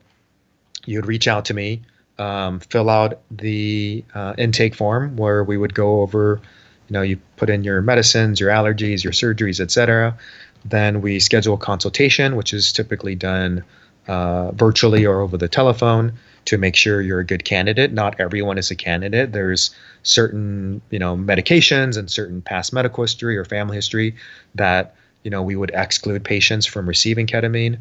you'd reach out to me um, fill out the uh, intake form where we would go over, you know, you put in your medicines, your allergies, your surgeries, etc. Then we schedule a consultation, which is typically done uh, virtually or over the telephone to make sure you're a good candidate. Not everyone is a candidate. There's certain, you know, medications and certain past medical history or family history that, you know, we would exclude patients from receiving ketamine.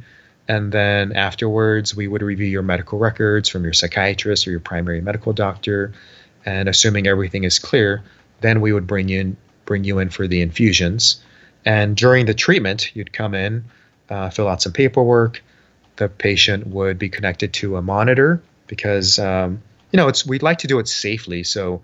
And then afterwards, we would review your medical records from your psychiatrist or your primary medical doctor. And assuming everything is clear, then we would bring you in, bring you in for the infusions. And during the treatment, you'd come in, uh, fill out some paperwork. The patient would be connected to a monitor because um, you know it's we'd like to do it safely. So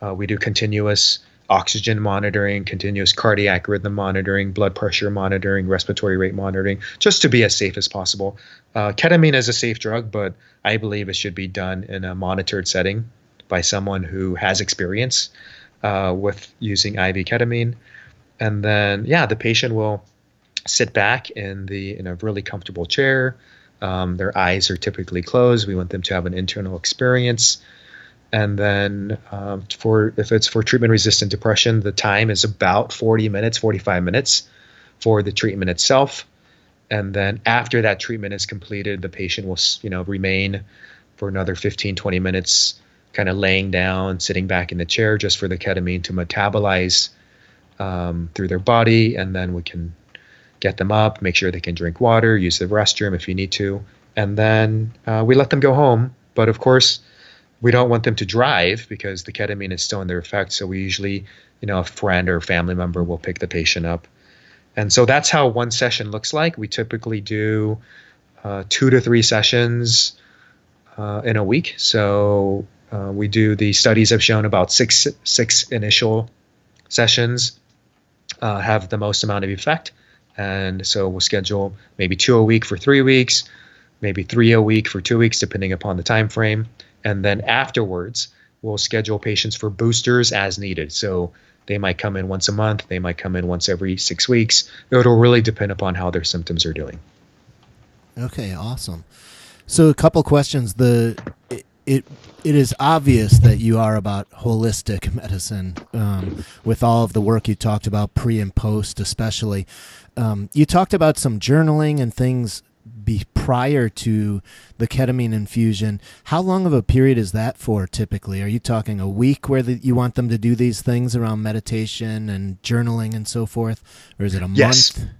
uh, we do continuous oxygen monitoring, continuous cardiac rhythm monitoring, blood pressure monitoring, respiratory rate monitoring, just to be as safe as possible. Uh, ketamine is a safe drug, but I believe it should be done in a monitored setting by someone who has experience uh, with using IV ketamine. And then, yeah, the patient will sit back in the in a really comfortable chair. Um, their eyes are typically closed. We want them to have an internal experience and then um, for if it's for treatment resistant depression the time is about 40 minutes 45 minutes for the treatment itself. And then after that treatment is completed the patient will you know remain for another 15 20 minutes kind of laying down sitting back in the chair just for the ketamine to metabolize um, through their body. And then we can get them up make sure they can drink water use the restroom if you need to. And then uh, we let them go home. But of course we don't want them to drive because the ketamine is still in their effect. So we usually, you know, a friend or family member will pick the patient up. And so that's how one session looks like. We typically do uh, two to three sessions uh, in a week. So uh, we do the studies have shown about six six initial sessions uh, have the most amount of effect, and so we'll schedule maybe two a week for three weeks, maybe three a week for two weeks, depending upon the time frame. And then afterwards, we'll schedule patients for boosters as needed. So they might come in once a month, they might come in once every six weeks. It'll really depend upon how their symptoms are doing. Okay, awesome. So a couple questions. The it, it is obvious that you are about holistic medicine um, with all of the work you talked about pre and post, especially. Um, you talked about some journaling and things be prior to the ketamine infusion. How long of a period is that for typically? Are you talking a week where the, you want them to do these things around meditation and journaling and so forth, or is it a yes. month?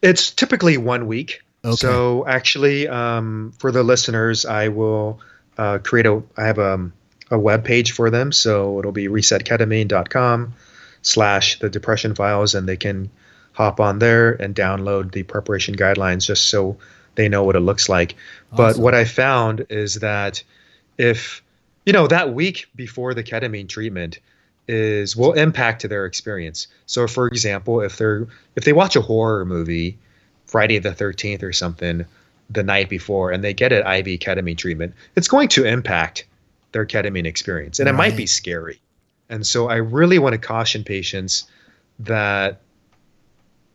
It's typically one week. Okay. So actually, um, for the listeners, I will uh, create a. I have a, a web page for them, so it'll be resetketamine.com slash the depression files, and they can hop on there and download the preparation guidelines just so they know what it looks like. But what I found is that if you know that week before the ketamine treatment is will impact their experience. So for example, if they're if they watch a horror movie Friday the 13th or something the night before and they get an IV ketamine treatment, it's going to impact their ketamine experience and it might be scary. And so I really want to caution patients that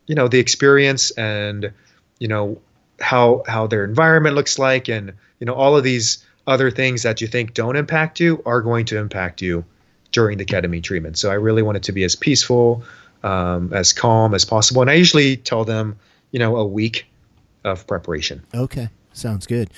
you know the experience and you know how how their environment looks like and you know all of these other things that you think don't impact you are going to impact you during the ketamine treatment. So I really want it to be as peaceful, um, as calm as possible. And I usually tell them, you know, a week of preparation. Okay, sounds good.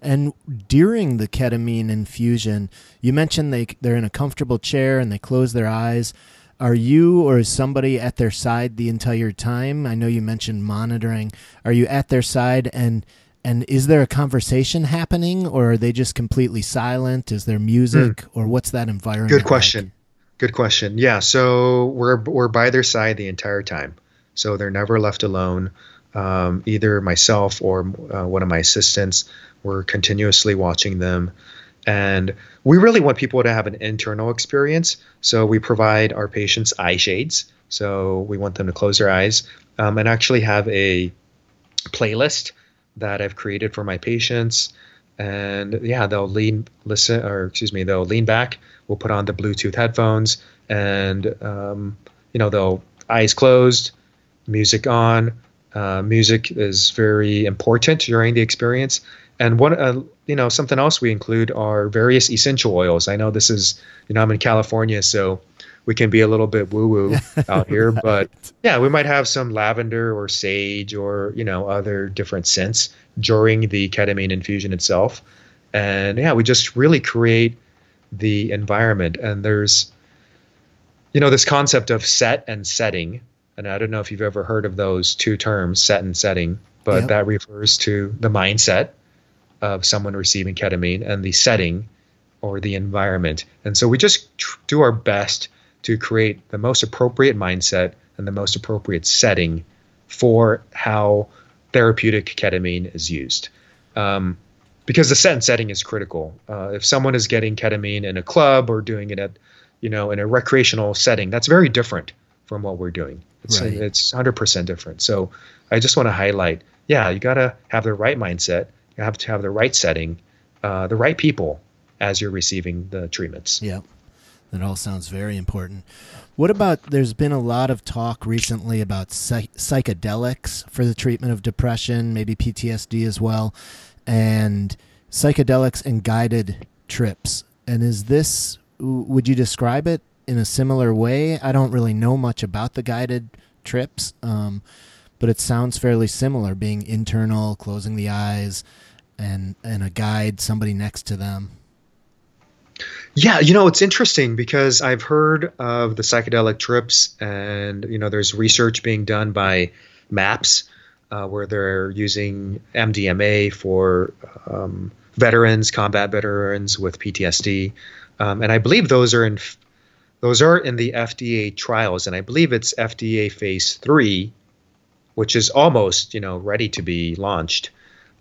And during the ketamine infusion, you mentioned they they're in a comfortable chair and they close their eyes. Are you or is somebody at their side the entire time? I know you mentioned monitoring. Are you at their side and and is there a conversation happening or are they just completely silent? Is there music or what's that environment? Good like? question. Good question. Yeah. So we're we're by their side the entire time. So they're never left alone. Um, either myself or uh, one of my assistants, we're continuously watching them, and we really want people to have an internal experience. So we provide our patients eye shades. So we want them to close their eyes um, and actually have a playlist that I've created for my patients. And yeah, they'll lean, listen, or excuse me, they'll lean back. We'll put on the Bluetooth headphones, and um, you know they'll eyes closed, music on. Uh, music is very important during the experience. And one, uh, you know, something else we include are various essential oils. I know this is, you know, I'm in California, so we can be a little bit woo woo out here, but yeah, we might have some lavender or sage or you know other different scents during the ketamine infusion itself, and yeah, we just really create the environment. And there's, you know, this concept of set and setting, and I don't know if you've ever heard of those two terms, set and setting, but Yep. that refers to the mindset of someone receiving ketamine and the setting or the environment. And so we just tr- do our best to create the most appropriate mindset and the most appropriate setting for how therapeutic ketamine is used. Um, because the set and setting is critical. Uh, if someone is getting ketamine in a club or doing it at, you know, in a recreational setting, that's very different from what we're doing. It's Right. it's 100% different. So I just want to highlight, yeah, you got to have the right mindset. You have to have the right setting, uh, the right people as you're receiving the treatments. Yep. That all sounds very important. What about there's been a lot of talk recently about psych- psychedelics for the treatment of depression, maybe PTSD as well, and psychedelics and guided trips. And is this, would you describe it in a similar way? I don't really know much about the guided trips, um, but it sounds fairly similar, being internal, closing the eyes, and, and a guide, somebody next to them. Yeah, you know, it's interesting because I've heard of the psychedelic trips, and you know, there's research being done by MAPS uh, where they're using MDMA for um, veterans, combat veterans with PTSD, um, and I believe those are in those are in the FDA trials, and I believe it's FDA phase three, which is almost you know ready to be launched.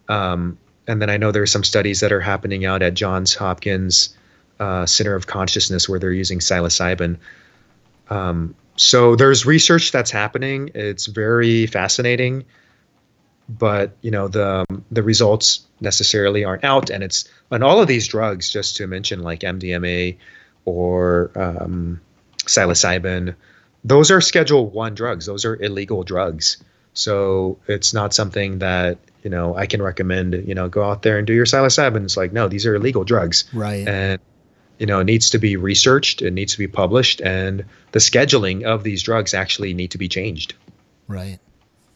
Um, and then I know there are some studies that are happening out at Johns Hopkins uh, Center of Consciousness where they're using psilocybin. Um, so there's research that's happening. It's very fascinating, but you know the the results necessarily aren't out, and it's on all of these drugs. Just to mention, like MDMA or um, psilocybin, those are Schedule One drugs. Those are illegal drugs. So it's not something that you know I can recommend. You know, go out there and do your psilocybin. It's like no, these are illegal drugs. Right. And you know, it needs to be researched. It needs to be published, and the scheduling of these drugs actually need to be changed. Right.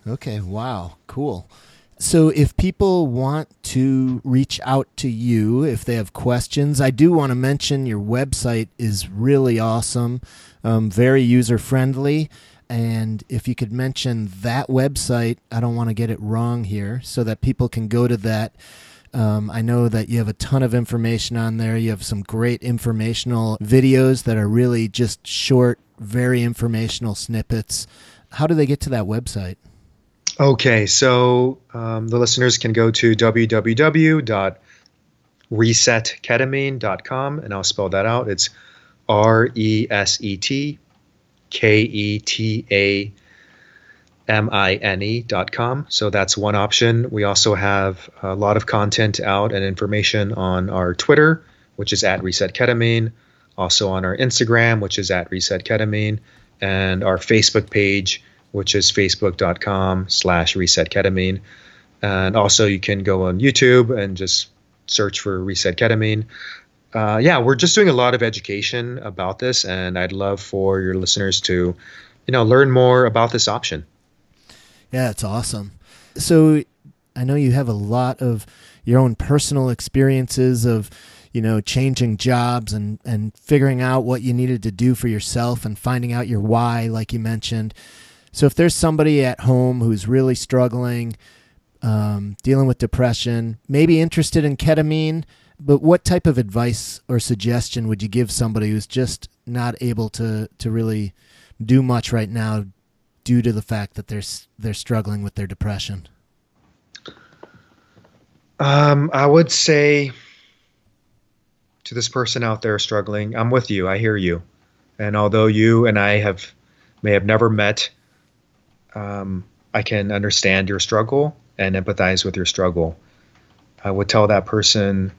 Okay. Wow. Cool. So, if people want to reach out to you, if they have questions, I do want to mention your website is really awesome, um, very user friendly. And if you could mention that website, I don't want to get it wrong here, so that people can go to that. Um, I know that you have a ton of information on there. You have some great informational videos that are really just short, very informational snippets. How do they get to that website? Okay, so um, the listeners can go to www.resetketamine.com, and I'll spell that out. It's R E S E T K E T A M I N E dot com. So that's one option. We also have a lot of content out and information on our Twitter, which is at Reset Ketamine, also on our Instagram, which is at Reset Ketamine, and our Facebook page, which is facebook.com slash reset ketamine. And also you can go on YouTube and just search for Reset Ketamine. Uh, yeah, we're just doing a lot of education about this, and I'd love for your listeners to, you know, learn more about this option. Yeah, it's awesome. So I know you have a lot of your own personal experiences of, you know, changing jobs and, and figuring out what you needed to do for yourself and finding out your why, like you mentioned. So if there's somebody at home who's really struggling, um, dealing with depression, maybe interested in ketamine, but what type of advice or suggestion would you give somebody who's just not able to to really do much right now due to the fact that they're they're struggling with their depression? Um, I would say to this person out there struggling, I'm with you. I hear you. And although you and I have may have never met, um, I can understand your struggle and empathize with your struggle. I would tell that person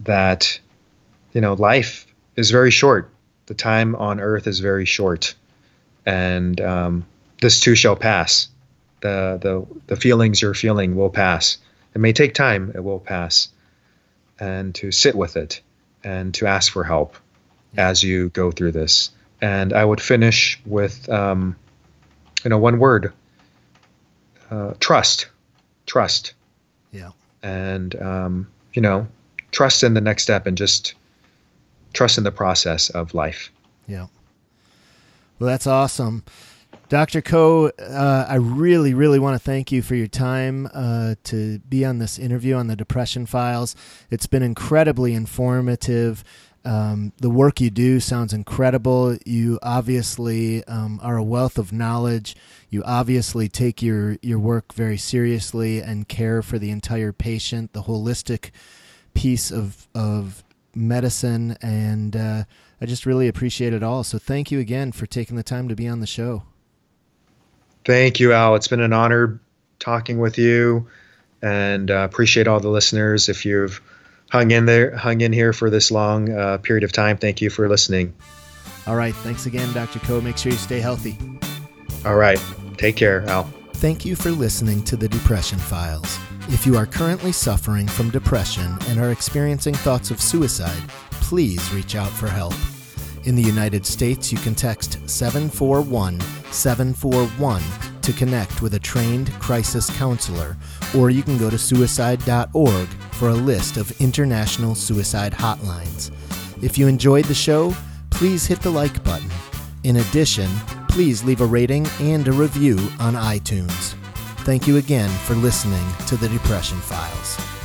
that, you know, life is very short. The time on earth is very short. And um, this too shall pass. The, the, the feelings you're feeling will pass. It may take time, it will pass. And to sit with it and to ask for help as you go through this. And I would finish with, um, you know, one word uh, trust. Trust. Yeah. And, um, you know, trust in the next step and just trust in the process of life. Yeah. Well, that's awesome. Dr. Ko, uh, I really, really want to thank you for your time uh, to be on this interview on the Depression Files. It's been incredibly informative. Um, the work you do sounds incredible. You obviously um, are a wealth of knowledge. You obviously take your, your work very seriously and care for the entire patient, the holistic piece of, of medicine. And uh, I just really appreciate it all. So thank you again for taking the time to be on the show. Thank you, Al. It's been an honor talking with you, and uh, appreciate all the listeners. If you've hung in there, hung in here for this long uh, period of time, thank you for listening. All right. Thanks again, Dr. Ko. Make sure you stay healthy. All right. Take care, Al. Thank you for listening to the Depression Files. If you are currently suffering from depression and are experiencing thoughts of suicide, please reach out for help. In the United States, you can text 741 741 to connect with a trained crisis counselor, or you can go to suicide.org for a list of international suicide hotlines. If you enjoyed the show, please hit the like button. In addition, please leave a rating and a review on iTunes. Thank you again for listening to the Depression Files.